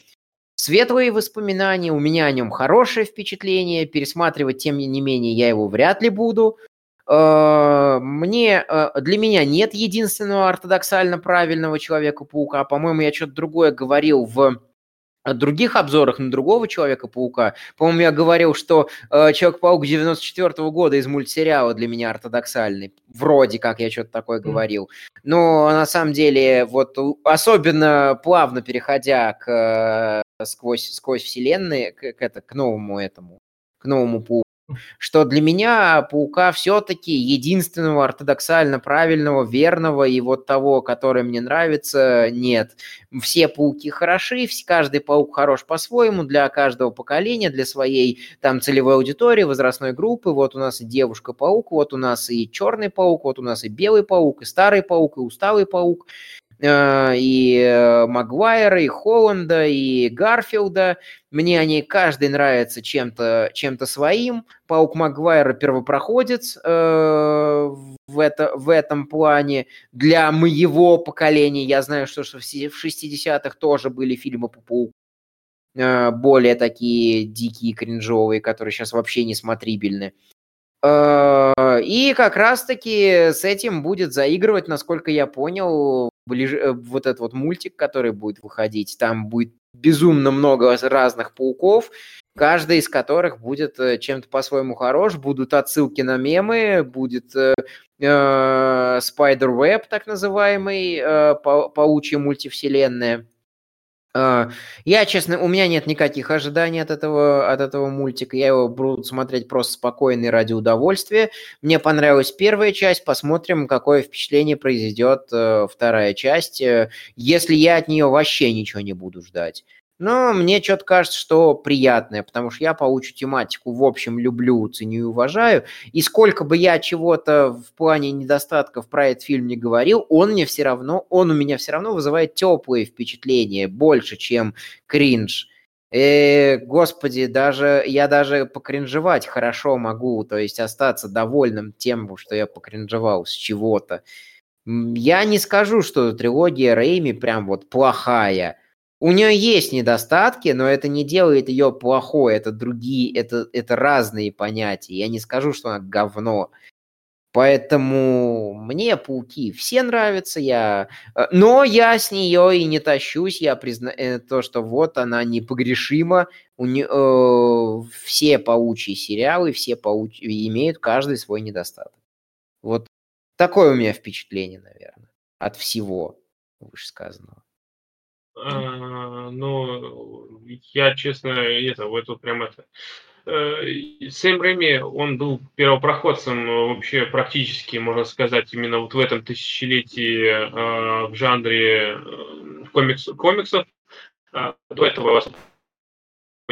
светлые воспоминания, у меня о нем хорошее впечатление. Пересматривать, тем не менее, я его вряд ли буду. Э, Мне, э, для меня нет единственного ортодоксально правильного Человека-паука. По-моему, я что-то другое говорил в других обзорах на другого Человека-паука. По-моему, я говорил, что э, Человек-паук 94 года из мультсериала для меня ортодоксальный. Вроде как я что-то такое говорил. Но на самом деле, вот особенно плавно переходя к э, сквозь, сквозь вселенные, к, к это, к новому этому, к новому пауку, что для меня паука все-таки единственного ортодоксально правильного, верного и вот того, который мне нравится, нет. Все пауки хороши, каждый паук хорош по-своему для каждого поколения, для своей там целевой аудитории, возрастной группы. Вот у нас и девушка-паук, вот у нас и черный паук, вот у нас и белый паук, и старый паук, и усталый паук. Э, и э, Магуайра, и Холланда, и Гарфилда. Мне они каждый нравится чем-то чем своим. Паук Магуайра первопроходец э, в, это, в этом плане. Для моего поколения, я знаю, что, в 60-х тоже были фильмы по пауку более такие дикие, кринжовые, которые сейчас вообще не смотрибельны. И как раз-таки с этим будет заигрывать, насколько я понял, вот этот вот мультик, который будет выходить. Там будет безумно много разных пауков, каждый из которых будет э, чем-то по-своему хорош. Будут отсылки на мемы, будет э, Spider-Web, так называемый, э, паучья мультивселенная. А, я, честно, у меня нет никаких ожиданий от этого, от этого мультика. Я его буду смотреть просто спокойно и ради удовольствия. Мне понравилась первая часть. Посмотрим, какое впечатление произведет э, вторая часть. Э, если я от нее вообще ничего не буду ждать. Но мне что-то кажется, что приятное, потому что я паучью тематику, в общем, люблю, ценю и уважаю. И сколько бы я чего-то в плане недостатков про этот фильм не говорил, он мне все равно, он у меня все равно вызывает теплые впечатления, больше, чем кринж. Э, господи, даже я даже покринжевать хорошо могу, то есть остаться довольным тем, что я покринжевал с чего-то. Я не скажу, что трилогия Рейми прям вот плохая, у нее есть недостатки, но это не делает ее плохой. Это другие, это, это разные понятия. Я не скажу, что она говно. Поэтому мне пауки все нравятся, я... Э, но я с нее и не тащусь, я признаю э, то, что вот она непогрешима. У не... э, все паучьи сериалы, все паучьи имеют каждый свой недостаток. Вот такое у меня впечатление, наверное, от всего вышесказанного. А, ну, я, честно, это, вот тут прям это... Э, Сэм Рэми, он был первопроходцем вообще практически, можно сказать, именно вот в этом тысячелетии э, в жанре э, комикс, комиксов. До этого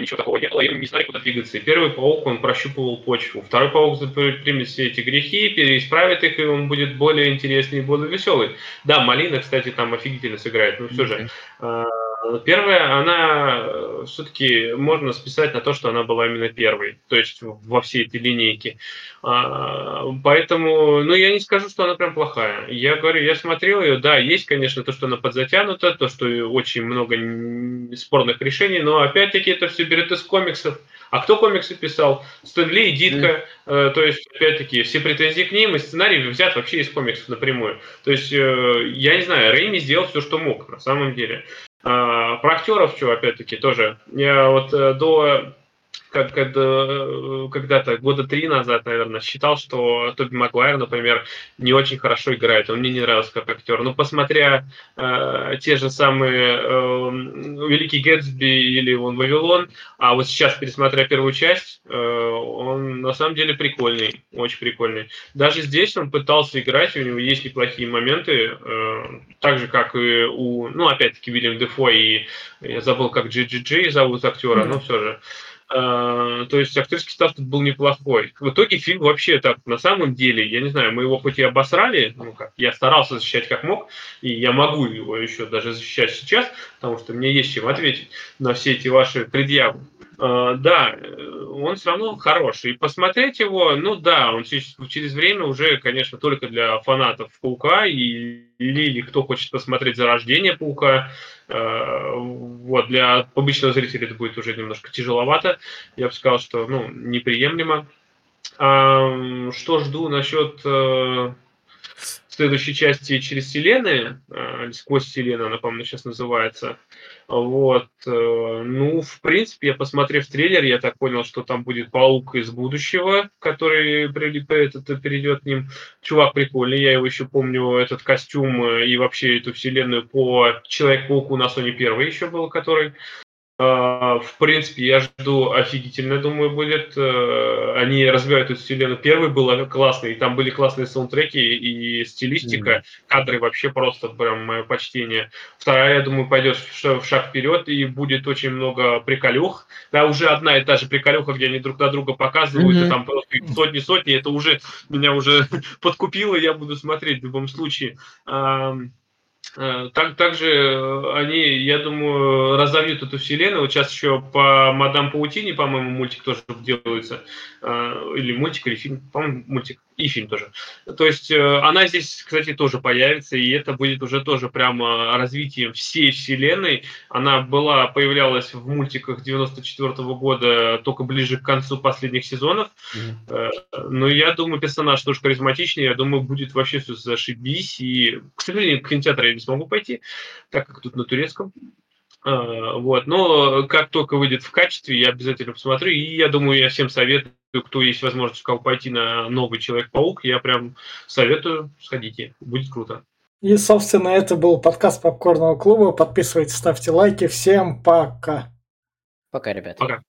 ничего такого не было, и не знали, куда двигаться. И первый паук, он прощупывал почву. Второй паук примет все эти грехи, переисправит их, и он будет более интересный и более веселый. Да, Малина, кстати, там офигительно сыграет, но все же. Первая, она э, все-таки можно списать на то, что она была именно первой, то есть во всей этой линейке. А, поэтому, ну, я не скажу, что она прям плохая. Я говорю, я смотрел ее, да, есть, конечно, то, что она подзатянута, то, что очень много спорных решений, но опять-таки это все берет из комиксов. А кто комиксы писал? Стэнли и Дитка. Mm. то есть, опять-таки, все претензии к ним и сценарий взят вообще из комиксов напрямую. То есть, э, я не знаю, Рейми сделал все, что мог, на самом деле. А, про актеров, что, опять-таки, тоже. Я вот э, до как, когда, когда-то года три назад, наверное, считал, что Тоби Магуайр, например, не очень хорошо играет. Он мне не нравился как актер. Но посмотря э, те же самые э, Великий Гэтсби или он Вавилон, а вот сейчас, пересмотря первую часть, э, он на самом деле прикольный, очень прикольный. Даже здесь он пытался играть, у него есть неплохие моменты, э, так же, как и у, ну, опять-таки, Вильям Дефо и я забыл, как Джи Джи Джи зовут актера, mm-hmm. но все же. То есть актерский состав тут был неплохой. В итоге фильм вообще так, на самом деле, я не знаю, мы его хоть и обосрали, ну как, я старался защищать как мог, и я могу его еще даже защищать сейчас, потому что мне есть чем ответить на все эти ваши предъявы. Uh, да, он все равно хороший. И посмотреть его, ну да, он через, через время уже, конечно, только для фанатов Паука и, или кто хочет посмотреть зарождение Паука. Э, вот, для обычного зрителя это будет уже немножко тяжеловато. Я бы сказал, что ну, неприемлемо. А, что жду насчет э, следующей части через вселенные, э, сквозь вселенную, она, по-моему, сейчас называется. Вот. Э, ну, в принципе, я посмотрев трейлер, я так понял, что там будет паук из будущего, который этот, перейдет к ним. Чувак прикольный, я его еще помню, этот костюм э, и вообще эту вселенную по Человек-пауку на Sony первый еще был, который в принципе, я жду офигительно, думаю, будет. Э, они развивают эту вселенную. Первый был классный, и там были классные саундтреки и стилистика, mm-hmm. кадры вообще просто прям мое почтение. Вторая, я думаю, пойдет в шаг вперед, и будет очень много приколюх. Да, уже одна и та же приколюха, где они друг на друга показывают, mm-hmm. и там просто сотни-сотни, это уже меня уже подкупило, я буду смотреть в любом случае. Э, так, также э, они, я думаю, разовьют эту вселенную. Вот сейчас еще по Мадам Паутине, по-моему, мультик тоже делается. Э, или мультик, или фильм. По-моему, мультик. И фильм тоже. То есть она здесь, кстати, тоже появится, и это будет уже тоже прямо развитием всей вселенной. Она была, появлялась в мультиках 94 -го года только ближе к концу последних сезонов. Mm-hmm. Но я думаю, персонаж тоже харизматичный, я думаю, будет вообще все зашибись. И, к сожалению, кинотеатр я не смогу пойти, так как тут на турецком. А, вот, но как только выйдет в качестве, я обязательно посмотрю. И я думаю, я всем советую, кто есть возможность у кого пойти на новый Человек-паук, я прям советую, сходите, будет круто. И, собственно, это был подкаст Попкорного клуба. Подписывайтесь, ставьте лайки. Всем пока. Пока, ребята. Пока.